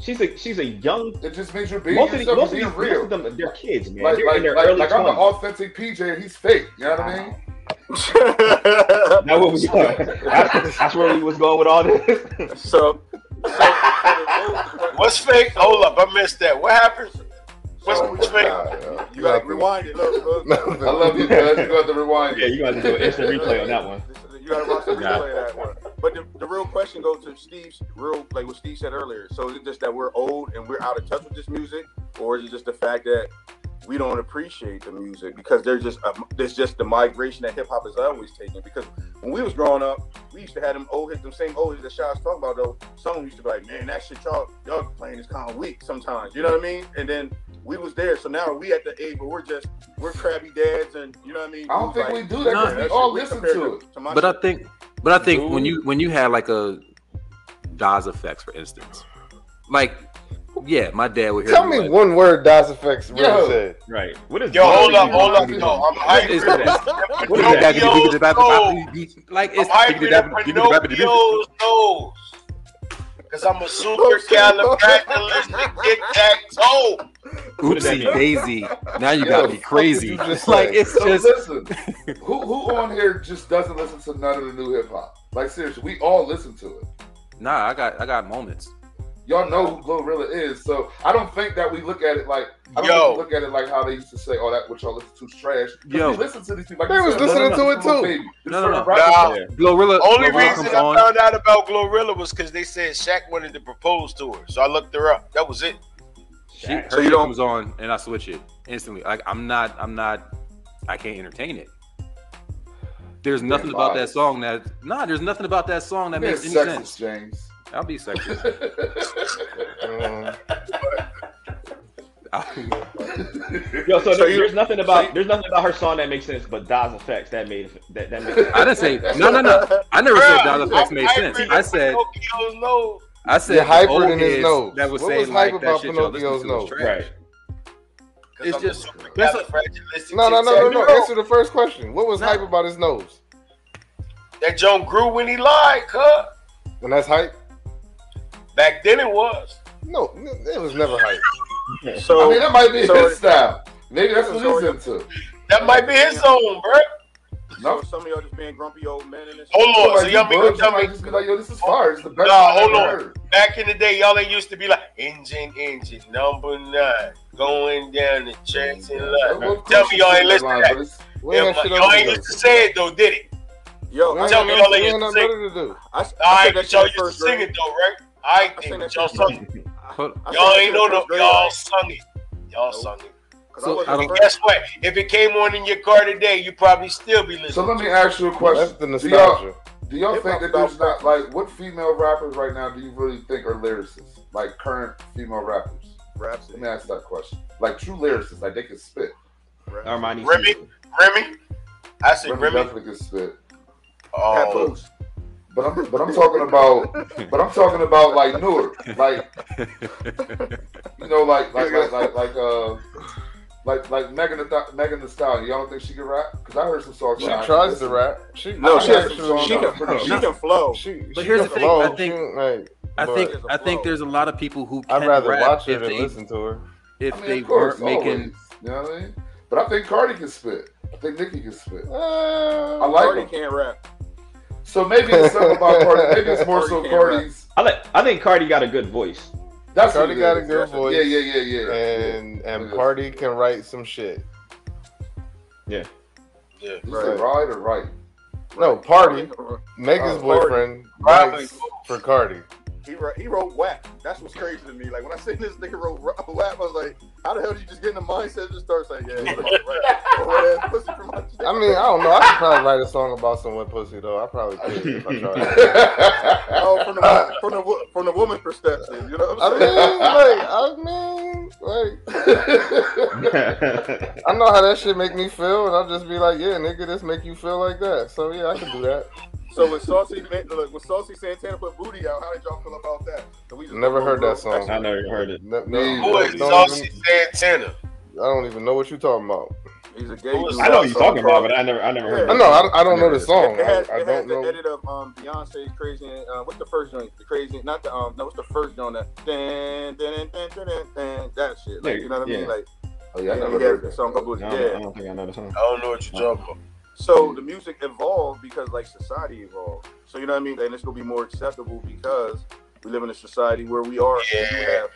She's a she's a young. It just means you're being Most of, yourself. most, of being these, most of them, they're kids, man. Like, they're like, in their like, early like I'm the 20s. authentic PJ and he's fake. You know what I mean? Now what we that's, that's where we was going with all this. So, so What's fake? Hold up, I missed that. What happened? What's, Oh what's fake? God, yo. you gotta rewind it. Look, look. I love you, guys. You got to rewind. yeah, you got to do an instant replay on that one. You gotta watch the Yeah. replay of that one. But the, the real question goes to Steve's real, like what Steve said earlier. So is it just that we're old and we're out of touch with this music, or is it just the fact that we don't appreciate the music because there's just a, there's just the migration that hip hop is always taking. Because when we was growing up, we used to have them old hits, them same old hits that Shaw's talking about. Though some used to be like, man, that shit y'all y'all playing is kind of weak sometimes. You know what I mean? And then we was there, so now we at the age where we're just we're crabby dads, and you know what I mean. I don't Who's think like, we do that Nah, because we all listen to it. to my But I think, but I think when you when you had like a Das EFX, for instance, like yeah, my dad would hear Tell me me like, one word Das EFX really Yo. said. Right. What is Yo, hold up, hold up. No, I'm hyping Is up that- What is that? Like it's Pinocchio's nose. Because I'm a super califragilistic tic tac toe. What Oopsie daisy. Now you Yo, got me crazy. did just like it's So just listen, who who on here just doesn't listen to none of the new hip hop? Like seriously, we all listen to it. nah. I got I got moments. Y'all know who Glorilla is, so I don't think that we look at it like I don't Yo. think we look at it like how they used to say, "Oh, that what y'all listen to is trash." 'Cause Yo. we listen to these people. Like They you was said, listening no, to no, it too. Baby. No, no, no. Nah. that- Glorilla. Only Glorilla reason I on. found out about Glorilla was because they said Shaq wanted to propose to her. So I looked her up. That was it. She, her So you don't- comes on and I switch it instantly. Like I'm not, I'm not, I can't entertain it. There's nothing about that song that nah. There's nothing about that song that You're makes any sexist, sense. James. I'll be sexist. Um, Yo, so, So there- you- there's nothing about so- there's nothing about her song that makes sense, but Das EFX that made that that makes I didn't say no, no, no. I never said Bruh, Dollar Effects made sense. I said, Pinocchio's nose. I said You're hyper in his nose. That was What saying was like hype that about shit Pinocchio's nose? trash. right. 'Cause It's I'm just- that's a- no, no, no, no, no. Answer the first question. What was No. hype about his nose? That Joan grew when he lied, cut. And that's hype? Back then it was. No, it was never hype. So I mean, that might be so- his style. Maybe that's what So- he's into. That might be his own, bro. No. So some of y'all just being grumpy old men in this. Hold on, so y'all you mean tell me? just be like, yo, this is fire. It's the best Nah, hold on. heard. Back in the day, y'all ain't used to be like engine, engine, number nine, going down the tracks and Well, Tell me you y'all ain't listening. to but that. it's- We ain't Yeah, got y'all ain't do. used to say it though, did it? Yo, We I ain't Tell me y'all ain't used to nothing sing. better to do. I, I said that but y'all used to first sing it though, right? I I think sing y'all sung it. Hold- I said Y'all ain't know in no, y'all y'all. sung it. Y'all Nope. sung it. So, I wasn't don't- Guess what? If it came on in your car today, you probably still be listening. So let me ask you a That's question. the Do y'all, do y'all think that there's style not like what female rappers right now do you really think are lyricists? Like current female rappers? Rapsody. Let me ask that question. Like true lyricists, like they can spit. Rapsody. Armani. Remy, Caesar. Remy, I said Remy Remy. definitely can spit. Pat Oh, Boots. But I'm but I'm talking about but I'm talking about like newer. Like you know, like like like like like uh like like Megan Thee Megan Thee Stallion. Y'all don't think she can rap? Because I heard some songs. She tries to rap. She No, I she, has, some songs she on her. can she can flow. She, But she here's can the thing, flow. I think- She, like, I think There's a I think there's a lot of people who I'd rather rap watch her if than they listen to her. if I mean, they of course, weren't making. always. You know what I mean? But I think Cardi can spit. I think Nicki can spit. Uh, I like Cardi them. can't rap. So maybe it's something about Cardi. Maybe it's more so Cardi can't rap. Cardi's. I like. I think Cardi got a good voice. That's Cardi what it got a good voice. Yeah, yeah, yeah, yeah. and yeah. and It is. Pardi can write some shit. yeah. You say Right. right or right? No, uh, Pardi. Megan's Oh, boyfriend Pardi. writes for Cardi. He wrote, he wrote WAP. That's what's crazy to me. Like when I seen this nigga wrote ra- WAP, I was like, how the hell did you just get in the mindset and just start saying, yeah, I mean, I don't know. I could probably write a song about some wet pussy though. I probably could if I tried. Oh, from the from the from the woman's perspective, you know what I'm saying? I'm mean, like, I mean, like, I know how that shit make me feel, and I'll just be like, yeah, nigga, this make you feel like that. So yeah, I can do that. so with Saucy look, when Saucy Santana put booty out, how did y'all feel about that? We just Never heard that wrote- song. I never heard it. No, no, Me Who don't- is don't Saucy even- Santana? I don't even know what you're talking about. He's a gay dude. I know what you're talking about, but I never. I never heard. I it. know. I, I don't know the song. It has, I, I it has don't the know. edit of um, Beyonce's Crazy. Uh, what's the first joint? The Crazy, not the um. No, what's the first joint? That dun, dun, dun, dun, dun, dun, that shit. Like, Yeah, you know what I mean? yeah. Like, Oh yeah, I yeah, never heard the that. song called No, I don't- I don't think I know the song. I don't know what you're talking about. So the music evolved because like society evolved. So you know what I mean? And it's gonna be more acceptable because we live in a society where we are. we do Yeah.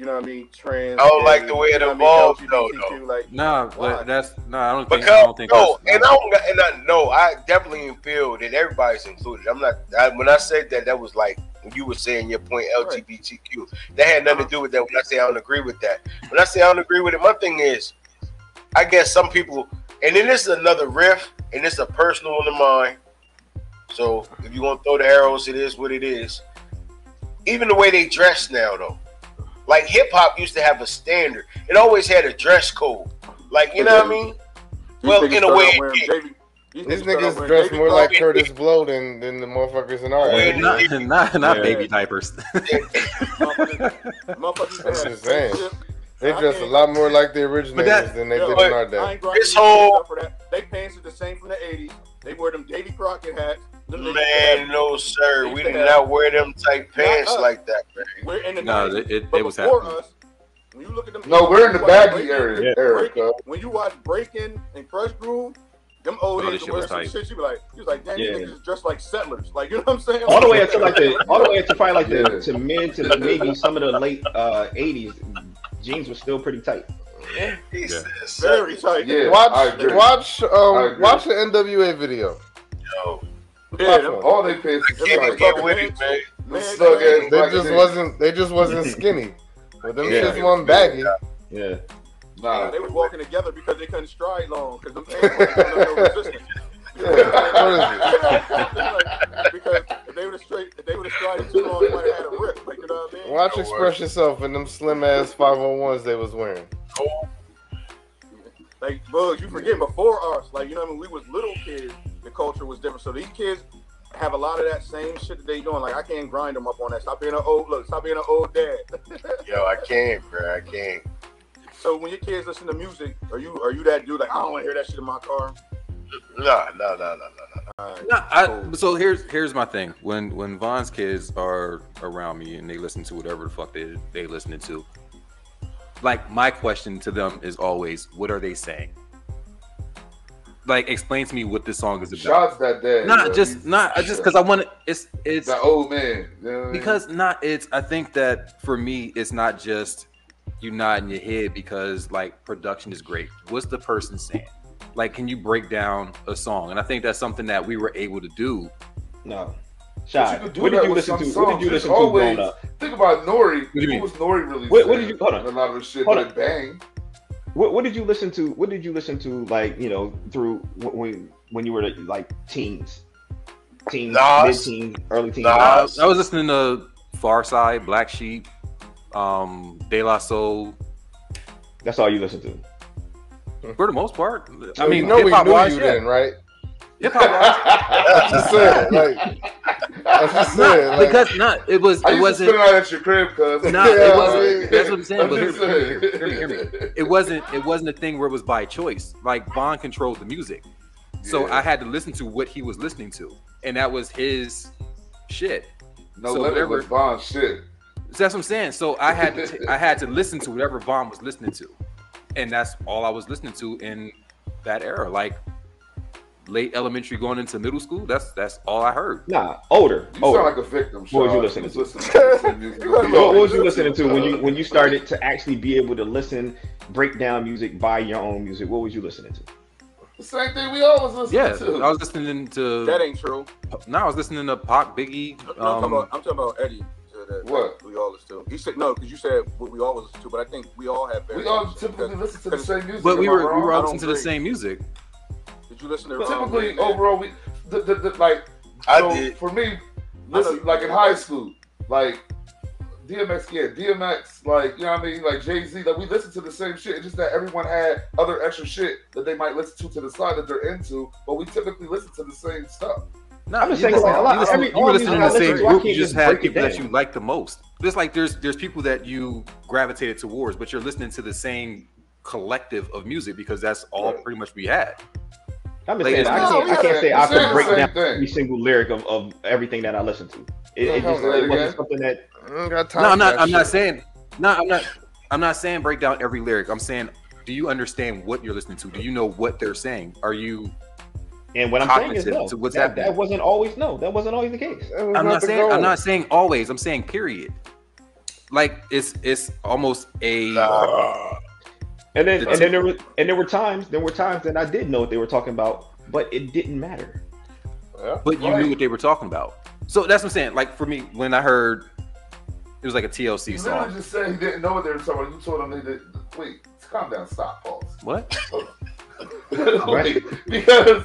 Have, you know what I mean? Trans. I don't like the way it you know what I mean, evolved, though, LGBTQ, Like, Nah, but that's no. I don't think. I don't think. no, that's, and I don't, and I no, I definitely feel that everybody's included. I'm not. I, when I said that, that was like when you were saying your point LGBTQ. That had nothing to do with that. When I say I don't agree with that, when I say I don't agree with it, my thing is, I guess some people, and then this is another riff, and it's a personal one of mine. So if you want to throw the arrows, it is what it is. Even the way they dress now, though, like hip hop used to have a standard. It always had a dress code. Like you know what I mean? Well, in a way, out wearing it- JV These These start niggas wearing dress more like Kurtis Blow than, than the motherfuckers in our Well, area. not not, not Yeah. baby diapers. Motherfuckers I'm saying. They dress a lot more like the originators that- than they Yo, did in our day. This whole- niggas up for that. They pants are the same from the '80s. They wear them Davy Crockett hats. Them niggas Man, no sir, They we used did not wear them tight pants like that, man. We're in the No, it- it- but it was before happening. us. When you look at them, No, we're in the watch baggy Breaking- area, Yeah. Eric. Breaking- uh, when you watch Breaking and Krush Groove, them old Oh, niggas this shit wear was some tight. shit. You be like, you was like, damn, Yeah. these niggas dressed like settlers. Like, you know what I'm saying? All the way up to like the, all the way up to probably like the Yeah. to mid to maybe some of the late uh '80s. Jeans were still pretty tight. Yeah, he Yeah. very tight. Yeah, I Watch, watch, um, watch the NWA video. Yo, Yeah, them, all they pants is Them can't get with it, man. man, Snug ass They black just niggas. wasn't, they just wasn't skinny. But them Yeah. shits wasn't baggy. Yeah. Nah, they was walking together because they couldn't stride long because them pants wasn't no resistance. Yeah, Like, because if they would have straight, if they would have strided too long, they might have had a rip. Like you know what I mean? Watch No Express Yourself in them slim ass 501s they was wearing. Oh, Like Bugs, you forget before us, like you know what I mean. We was little kids. The culture was different. So these kids have a lot of that same shit that they doing. Like I can't grind them up on that. Stop being an old look. Stop being an old dad. Yo, I can't, bro. I can't. so when your kids listen to music, are you are you that dude like I don't want to hear that shit in my car? No, no, no, no, no, no. All right. No, I, so here's here's my thing. When when Von's kids are around me and they listen to whatever the fuck they they listening to, like my question to them is always, what are they saying? Like, explain to me what this song is about. Shots that day. Not yo, just he's- not uh, just because I want to. It's it's that old man. You know what I mean? because not it's i think that for me it's not just you nodding your head because like production is great what's the person saying like can you break down a song and i think that's something that we were able to do No. But Shy. you do What did you listen to? songs. What did you There's listen to always- growing up? Think about Nori. do you What was Nori really What- what did you- hold on. A lot of the shit Hold that on. bang. What, what did you listen to? What did you listen to? Like you know, through when when you were like teens, teens, Nas. mid teens, early teens. I, I was listening to Pharcyde black sheep um de la soul That's all you listen to. for the most part i mean you know we knew wise, you yeah. then, right? Hip-hop wise That's just saying, like, that's just saying, Not- like, because not it was I it wasn't spend it out at your crib, cuz. No, Yeah, it wasn't. mean- That's what I'm saying. I'm But hear, just hear, saying. hear, me, hear me. It wasn't. It wasn't a thing where it was by choice. Like Vaughn controlled the music, so Yeah. I had to listen to what he was listening to, and that was his shit. No So whatever- was Bond shit. So that's what I'm saying. So I had to. T- I had to listen to whatever Vaughn was listening to, and that's all I was listening to in that era. Like late elementary, going into middle school. That's that's all I heard. Nah, older. You older. sound like a victim. What was you listening to? listening to the same music. what, what was you listening to when you when you started to actually be able to listen, break down music, buy your own music? What was you listening to? The same thing we always listen Yeah, to. Yeah, I was listening to. That ain't true. No, I was listening to Pac, Biggie. No, I'm, talking Um, about, I'm talking about Eddie. uh, That, What? we all listen to. He said no because you said what we all listen to, but I think we all have. we all typically listen to the same music. but we were we were all listening to the same music. Did you listen to? But typically, Rain overall, we the, the, the, like I so did. for me, listen, you like in high school, like DMX, yeah, DMX, like you know what I mean, like Jay Z, like we listen to the same shit. It's just that everyone had other extra shit that they might listen to to the side that they're into, but we typically listen to the same stuff. No, I'm just saying, listen- like, a lot- you listen- every- you were listening to the same to, group. You just just had people that you like the most. Just like there's there's people that you gravitated towards, but you're listening to the same collective of music because that's all Right. pretty much we had. I'm just saying, it's I can't, we I can't say I said can break down thing. every single lyric of, of everything that I listen to. It, it just it wasn't again. something that I ain't got time No, I'm not. I'm not saying. No, I'm not. I'm not saying break down every lyric. I'm saying, do you understand what you're listening to? Do you know what they're saying? Are you? And what I'm saying is no. to what's that, happening. that wasn't always no. That wasn't always the case. I'm not the saying. I'm not saying always. I'm saying period. Like it's it's almost a. Nah. And then The and then there were and there were times there were times that I did know what they were talking about, but it didn't matter. Yeah. but you Right. knew what they were talking about. So that's what I'm saying. Like for me, when I heard it was like a TLC You literally song. just said he didn't know what they were talking about. You told him they did. Wait, calm down, stop, pause. What? Wait, because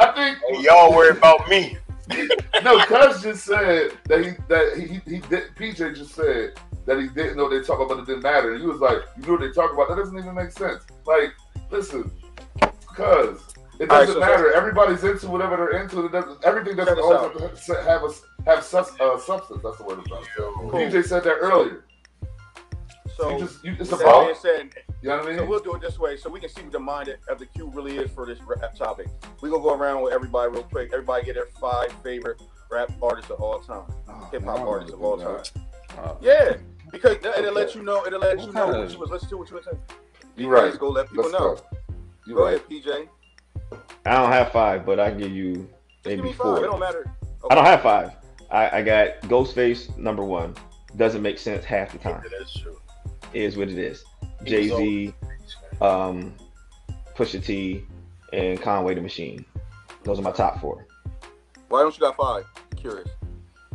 I think And y'all worry about me. no, Cuz just said that he that he, he, he did, PJ just said that he didn't know they talk about, it didn't matter. And he was like, you know what they talk about. That doesn't even make sense. Like, listen, Cuz it doesn't so- matter. Everybody's into whatever they're into. It doesn't, everything doesn't always have, to have a have sus, uh, substance. That's the word I'm trying. Cool. PJ said that earlier. So you just, you, it's a that ball. said, You know what I So mean? we'll do it this way, so we can see what the mind of the Q really is for this rap topic. We gonna go around with everybody real quick. Everybody get their five favorite rap artists of all time, Oh, hip hop artists of all do time. Uh, Yeah, because it'll let you know. It'll let What you know kind what of- you was listening to. What you was saying. You right. Let's go let people Let's know. go. You Go right. ahead, PJ. I don't have five, but I give you Just give maybe me five. It don't four. matter. I don't have five. I, I got Ghostface number one. Doesn't make sense half the time. That's true. Is what it is. He Jay was Z, um, Pusha T, and Conway the Machine. Those are my top four. Why don't you got five? Curious.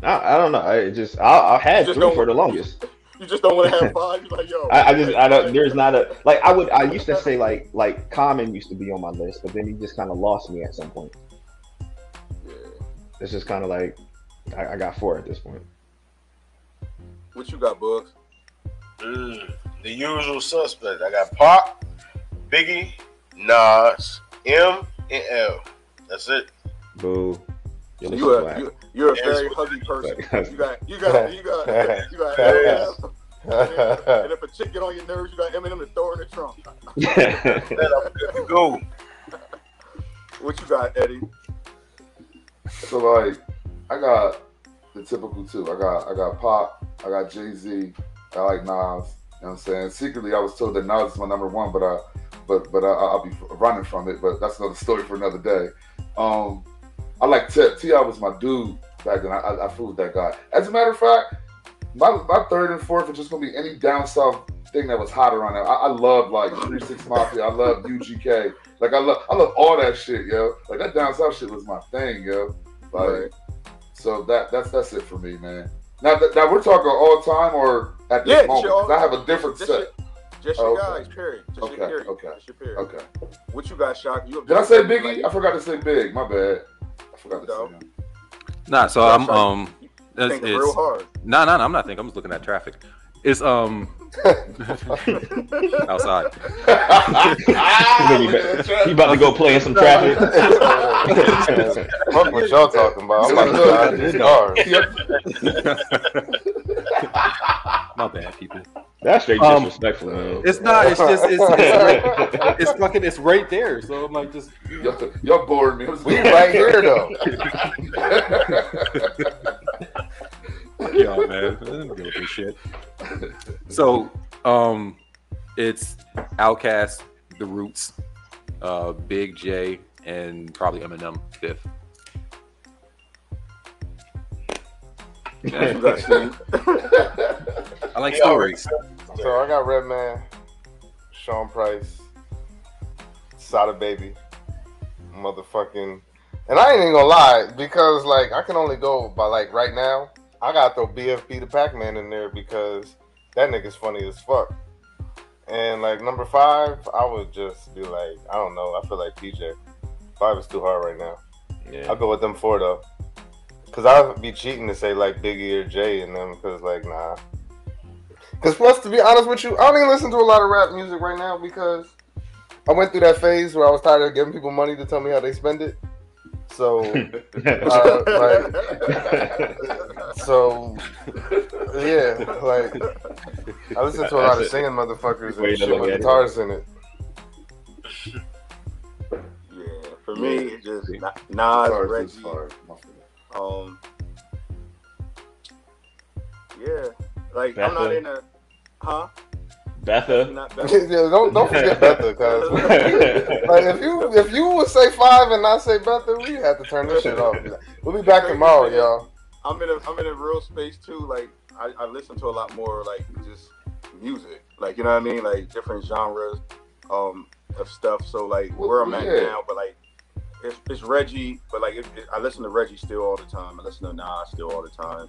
I, I don't know. I just I, I had Just three for the longest. You just don't want to have five. You're like, yo. I, I just I don't. There's not a like I would. I used to say like like Common used to be on my list, but then he just kind of lost me at some point. Yeah. It's just kind of like I, I got four at this point. What you got, Bugs? Mm, the usual suspects. I got Pop, Biggie, Nas, M, and L. That's it. Boo. Your list You is a whack. you, you're a Yes. very huggy person. You got you got you got you got Yes. Eminem. And if a chick get on your nerves, you got Eminem to throw in the trunk. Then I'm good to go. What you got, Eddie? So like, I got the typical two. I got I got Pop. I got Jay Z. I like Nas. You know what I'm saying? Secretly, I was told that Nas is my number one, but I, but but I, I'll be running from it. But that's another story for another day. Um, I like. T.I. was my dude back then. I, I, I fooled that guy. As a matter of fact, my my third and fourth are just gonna be any down south thing that was hot around there. I, I love like Three Six Mafia. I love UGK. Like I love I love all that shit, yo. Like that down south shit was my thing, yo. Like Right. so that that's that's it for me, man. Now th- now we're talking all time or at this Yeah, moment. 'Cause I have a different set. your- Just your Oh, okay. guys, period. Just Okay, your period. okay, Just your period. Okay. What you got, Shock? You Did I say Biggie? I forgot to say Big. My bad. I forgot to say him. Nah, so Yeah, I'm so um. It's, thinking real hard. No, no, no, I'm not thinking. I'm just looking at traffic. It's um outside. he, about, he about to go play in some traffic. Fuck what y'all talking about. I'm about to drive this car. My bad, people. That's straight Um, disrespectful, man. It's not. It's just. It's, it's, right, it's fucking. It's right there. So I'm like, just. Y'all, y'all bored me. We right here though. Fuck y'all, man. I don't give a fuck shit. So, um, it's OutKast, The Roots, uh, Big J, and probably Eminem fifth. I like Yeah, stories. So I got Redman, Sean Price, Sada Baby, motherfucking, and I ain't even gonna lie because like I can only go by like right now. I gotta throw BFB Da Packman in there because that nigga's funny as fuck. And like number five, I would just be like, I don't know. I feel like PJ. Five is too hard right now. Yeah. I'll go with them four though. Cause I'd be cheating to say like Biggie or Jay in them, cause like nah. Cause plus, to be honest with you, I don't even listen to a lot of rap music right now because I went through that phase where I was tired of giving people money to tell me how they spend it. So, uh, like, so yeah, like I listen to a lot of singing motherfuckers and shit with at it. guitars in it. Yeah, for me, it's just Na- Nas, Reggie. Hard. My fault. Um, yeah, like I'm not in a, huh? Betha. Not yeah, Betha. don't don't forget Betha, cause like if you if you would say five and not say Betha, we have to turn this shit off. We'll be back tomorrow, y'all. I'm in a I'm in a real space too. Like I, I listen to a lot more like just music. Like you know what I mean? Like different genres um of stuff. So like where I'm at yeah. now, but like it's, it's Reggie, but like it, it- I listen to Reggie still all the time. I listen to Nas still all the time.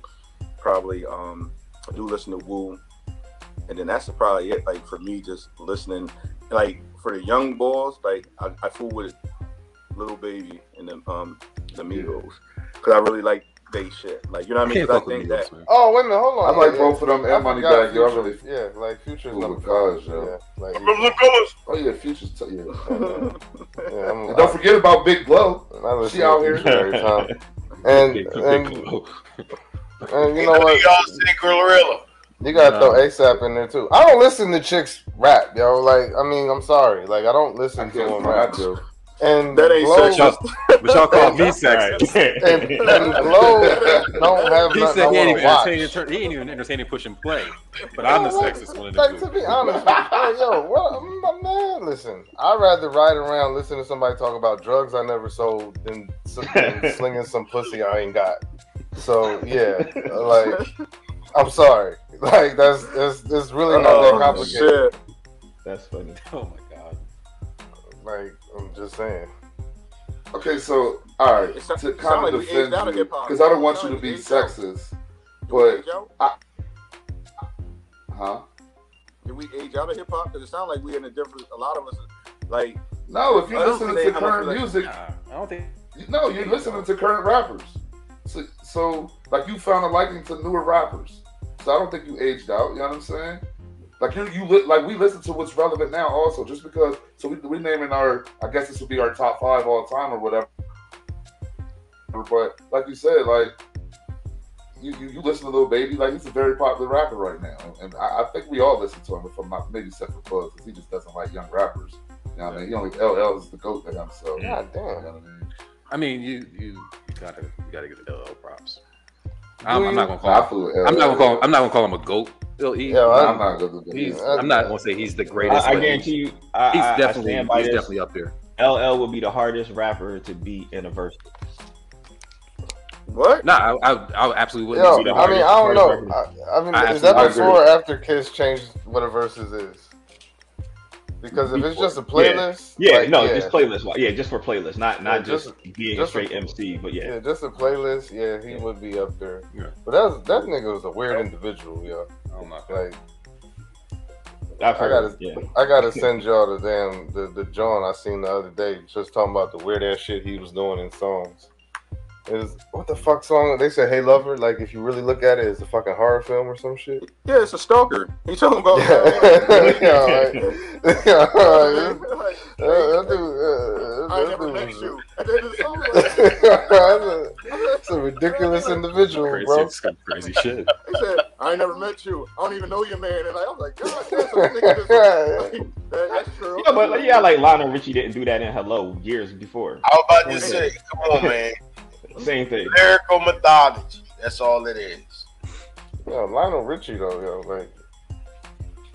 Probably um I do listen to Wu. And then that's probably it, like for me just listening like for the young boys, like I, I fool with Lil Baby and the um the Migos. Cause I really like they shit. Like you know what I mean? Can't 'Cause fuck I think that man. Oh wait a minute, hold on. I like Yeah, both of them and Money forgot Bag, yo. I really yeah, like Future's Cool number with yo. Yeah, like From the colors. Oh yeah, Future's t- yeah. yeah, I'm, And don't forget about Big Blow. She out here. Future every time. And Big- big and, glow. and you know what? Y'all say Glorilla. You gotta No. throw ASAP in there too. I don't listen to chicks rap, yo. Like, I mean, I'm sorry. Like, I don't I listen to can't them I rap. do. And That ain't Glow, sexist. But y'all call me sexist. and, and Glow don't have He nothing said he I ain't, even to watch. entertaining, he ain't even entertaining push and play. But I'm the like, sexist one Like to be honest, with you, yo, what, my man, listen. I'd rather ride around listening to somebody talk about drugs I never sold than, than slinging some pussy I ain't got. So yeah, like I'm sorry, like that's that's, that's really not that Oh, complicated. shit. That's funny. Oh my god. Like I'm just saying. Okay, so all right, It sound- to it kind of like defend aged out of you, because I don't want you to be like we aged out. sexist, but age out? huh? Did we age out of hip hop? Because it sounds like we're in a different. A lot of us, like No, if you're listening to current much, like- music, Nah, I don't think. no, you're listening to current rappers. So, so, like, you found a liking to newer rappers. So I don't think you aged out. You know what I'm saying? Like you, you li- like we listen to what's relevant now. Also, just because. So we we naming our. I guess this would be our top five all time or whatever. But like you said, like you, you, you listen to Lil Baby, like he's a very popular rapper right now, and I, I think we all listen to him. If I'm not maybe except for Buzz, because he just doesn't like young rappers. You know what I mean? He only LL is the goat to him. So you know damn. what I mean? I mean, you you, you gotta you gotta give LL props. I'm, I'm not gonna call. flew I'm not gonna call. I'm not gonna call him a goat, Yo, he, Yeah, I- I'm not gonna he's. I'm not gonna say he's the greatest. I, I guarantee you, I, he's I- I definitely stand by he's this. definitely up there. LL would be the hardest rapper to beat in a verse. What? Nah, I, I, I absolutely Yo, wouldn't. I be the mean, I don't know. I, I mean, I is that absolutely before or after Kiss changed what a versus is? Because if it's just a Before. Yeah. playlist, Yeah, like, no, yeah. just playlist. Yeah, just for playlist, not not Yeah, just, just- being just a a- straight MC. But yeah, Yeah, just a playlist. Yeah, he would be up there. Yeah. But that that nigga was a weird individual, yo. Oh my god. Like I've I gotta, yeah, I gotta send y'all the damn the the John I seen the other day, just talking about the weird ass shit he was doing in songs. Is what the fuck song? They said "Hey Lover." Like if you really look at it, it's a fucking horror film or some shit. Yeah, it's a stalker. He's talking about. yeah, uh, yeah, alright. Like, that dude, I that never dude met was- you. And then the song was like, That's a ridiculous individual, Crazy, bro. it's got crazy shit. He said, I never met you. I don't even know your man. And I was like, God damn, so this nigga just, like, that's true. yeah, but yeah, like Lionel Richie didn't do that in Hello years before. I was about to say, come on, man. Same thing. Lyrical methodology. That's all it is. Yo, Lionel Richie though, yo, like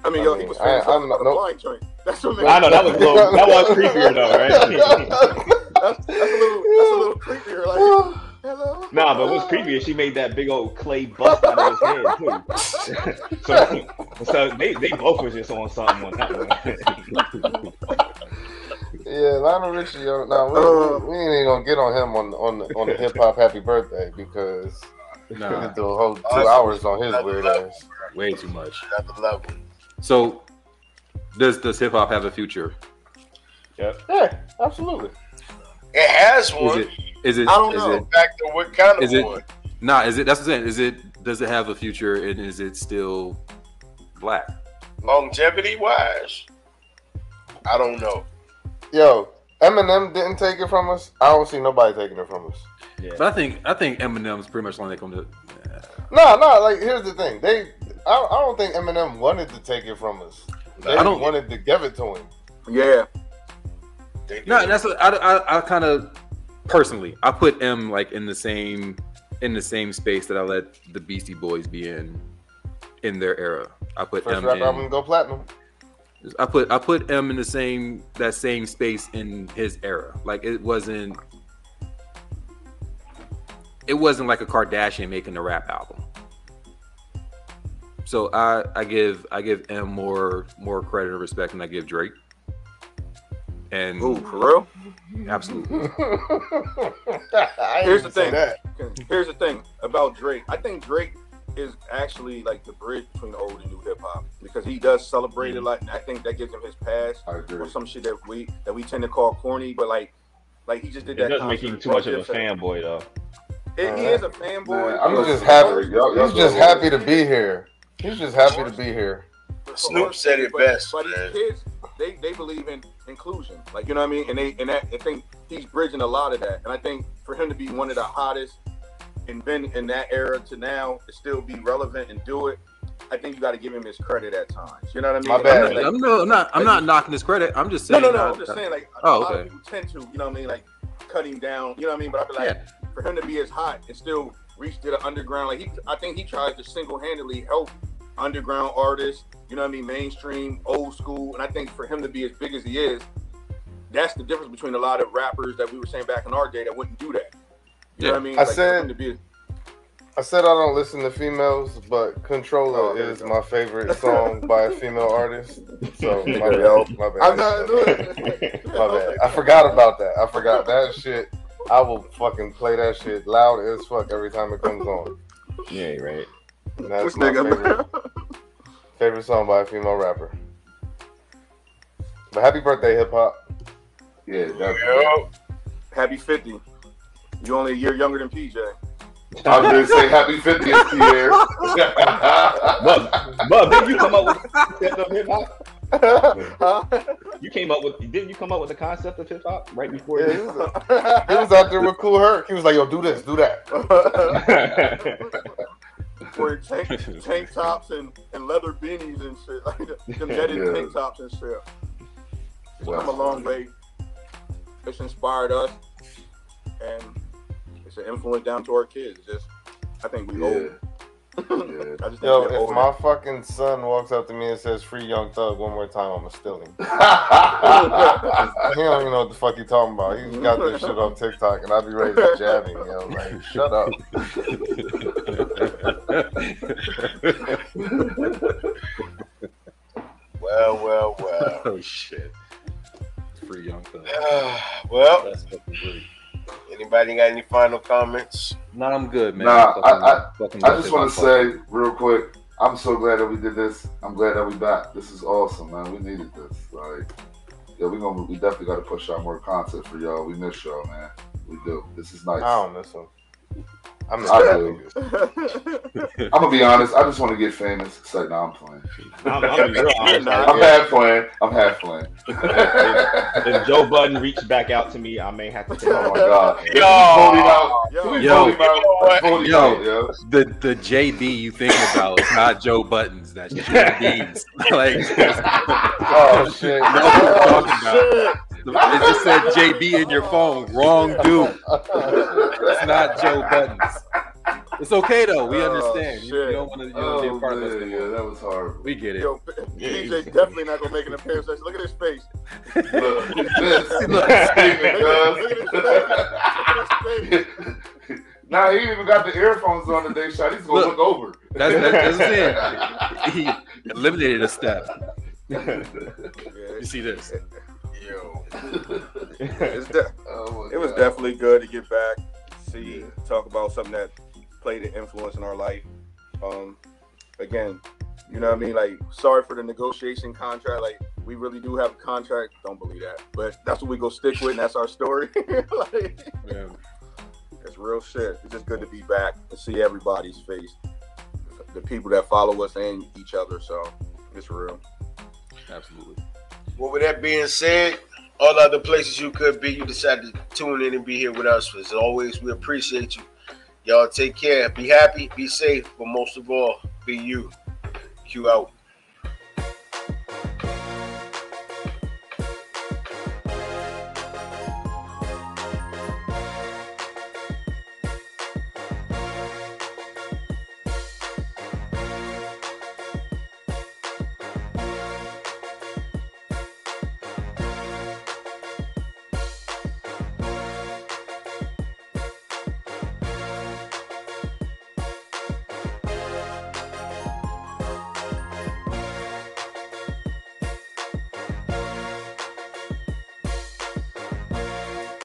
I mean, I yo, he was I- famous I'm for not- the nope. blind joint. That's what I know that was a little, that was creepier though, right? That's, that's a little, that's a little creepier. Like, hello. nah, but what's creepy is she made that big old clay bust out of his head too. so, so they, they both was just on something on that one. Yeah, Lionel Richie. Yo, nah, we, Uh. we, we ain't even gonna get on him on on the, on the hip hop happy birthday because we Nah, could do a whole two hours on his weird ass. way too much. Another level. So, does does hip hop have a future? Yep. Yeah, absolutely. It has Is one. it? Is it? I don't is know. it- In fact, what kind of it- one? Nah, is it? That's what I'm saying. Is it? Does it have a future? And is it still black? Longevity wise, I don't know. Yo, Eminem didn't take it from us. I don't see nobody taking it from us. But I think I think Eminem's pretty much the one that come to. No, no. Like here's the thing. They, I, I don't think Eminem wanted to take it from us. They I don't- wanted to give it to him. Yeah. No, that's what I, I, I kind of personally I put M like in the same in the same space that I let the Beastie Boys be in in their era. I put First M rap in, album go platinum. I put I put M in the same that same space in his era. Like it wasn't it wasn't like a Kardashian making a rap album. So I I give I give M more more credit and respect than I give Drake. And Ooh, for real? absolutely. Here's the thing. that. Here's the thing about Drake. I think Drake is actually like the bridge between old and new hip hop because he does celebrate a lot, and I think that gives him his pass I agree. or some shit that we that we tend to call corny, but like like he just did It that. doesn't make him too much of a fanboy though. It- he is a fanboy. Man, I'm just just happy. Y'all- y'all He's just happy to be here. He's just happy to be here. Snoop said it but, best, But man. these kids, they, they believe in inclusion. Like you know what I mean? And they and that I think he's bridging a lot of that. And I think for him to be one of the hottest and been in that era to now to still be relevant and do it, I think you got to give him his credit at times. You know what I mean? My bad. I'm like- I'm, no, I'm not. I'm not knocking his credit. I'm just saying. no, no. I- I'm just saying, like, Oh, a lot okay. of people tend to, you know what I mean, like, cut him down. You know what I mean? But I feel like for him to be as hot and still reach to the underground, like, he, I think he tries to single handedly help underground artists. You know what I mean? Mainstream, old school, and I think for him to be as big as he is, that's the difference between a lot of rappers that we were saying back in our day that wouldn't do that. You know what I mean? I Like, said- to be, I said I don't listen to females, but Controller Oh, there is you go. my favorite song by a female artist. So my bad. My bad. I'm not doing it. My bad. I forgot about that. I forgot that shit. I will fucking play that shit loud as fuck every time it comes on. Yeah, right. And that's This my favorite, favorite song by a female rapper. But happy birthday, hip hop. Yeah, definitely. Yo, Happy 50. You only a year younger than PJ. I was gonna say happy 50th, Pierre. But but didn't you come up with the concept of hip hop? Huh? You came up with didn't you come up with the concept of hip hop right before Yeah, he, you? was, he was out there with Kool Herc. He was like, yo, do this, do that. Wearing tank, tank tops and, and leather beanies and shit, like them netted Yeah. tank tops and shit. It's Wow. come a long way. It's inspired us, and it's an influence down to our kids. Just, I think we Yeah. owe Yeah. I just think Yo, if older. my fucking son walks up to me and says "Free Young Thug" one more time, I'ma steal him. he don't even know what the fuck he talking about. He's got this shit on TikTok, and I'd be ready to jab him. Yo, like, shut up. Well, well, well. oh shit. Free young thug. well, That's fucking great. Anybody got any final comments? Nah, I'm good, man. Nah, Fucking- I, I, I just want to say real quick, I'm so glad that we did this. I'm glad that we back. This is awesome, man. We needed this. Like, yeah, we gonna we definitely got to push out more content for y'all. We miss y'all, man. We do. This is nice. I don't miss him. I miss I that do. nigga. I'm gonna be honest. I just want to get famous. It's like, nah, I'm playing. I'm, I'm real honest. I'm Like, half playing. I'm half playing. if Joe Budden reached back out to me, I may have to. Take Oh my god. Yo. Vote him out. Yo. Can Yo. out? Vote Yo. out, yo. The the JB you thinking about is not Joe Buttons. That's JB's. like Oh shit. know what I'm talking about. It just said JB in your phone. Wrong dude. It's not Joe Buttons. It's okay though. We Oh, understand. You, you don't want to. You don't be a Oh part of this. Oh, man, yeah, that was horrible. We get it. Yo, PJ definitely not gonna make an appearance. Look at his face. Look, this. Look. Steven, Look cuz. at his face. Look at his face. Nah, he even got the earphones on today, shot. He's gonna Look. look over. That's, that's, that's it. He eliminated a step. Yeah, You see this? Yo. it's de- Oh it was God. definitely good to get back, see, talk about something that played an influence in our life. Um, again, you know what I mean? Like, sorry for the negotiation contract. Like, we really do have a contract. Don't believe that, but that's what we go stick with, and that's our story. like, Yeah. it's real shit. It's just good to be back and see everybody's face, the people that follow us and each other. So it's real. Absolutely. Well, with that being said, all other places you could be, you decided to tune in and be here with us. As always, we appreciate you. Y'all take care. Be happy, be safe, but most of all, be you. Q out.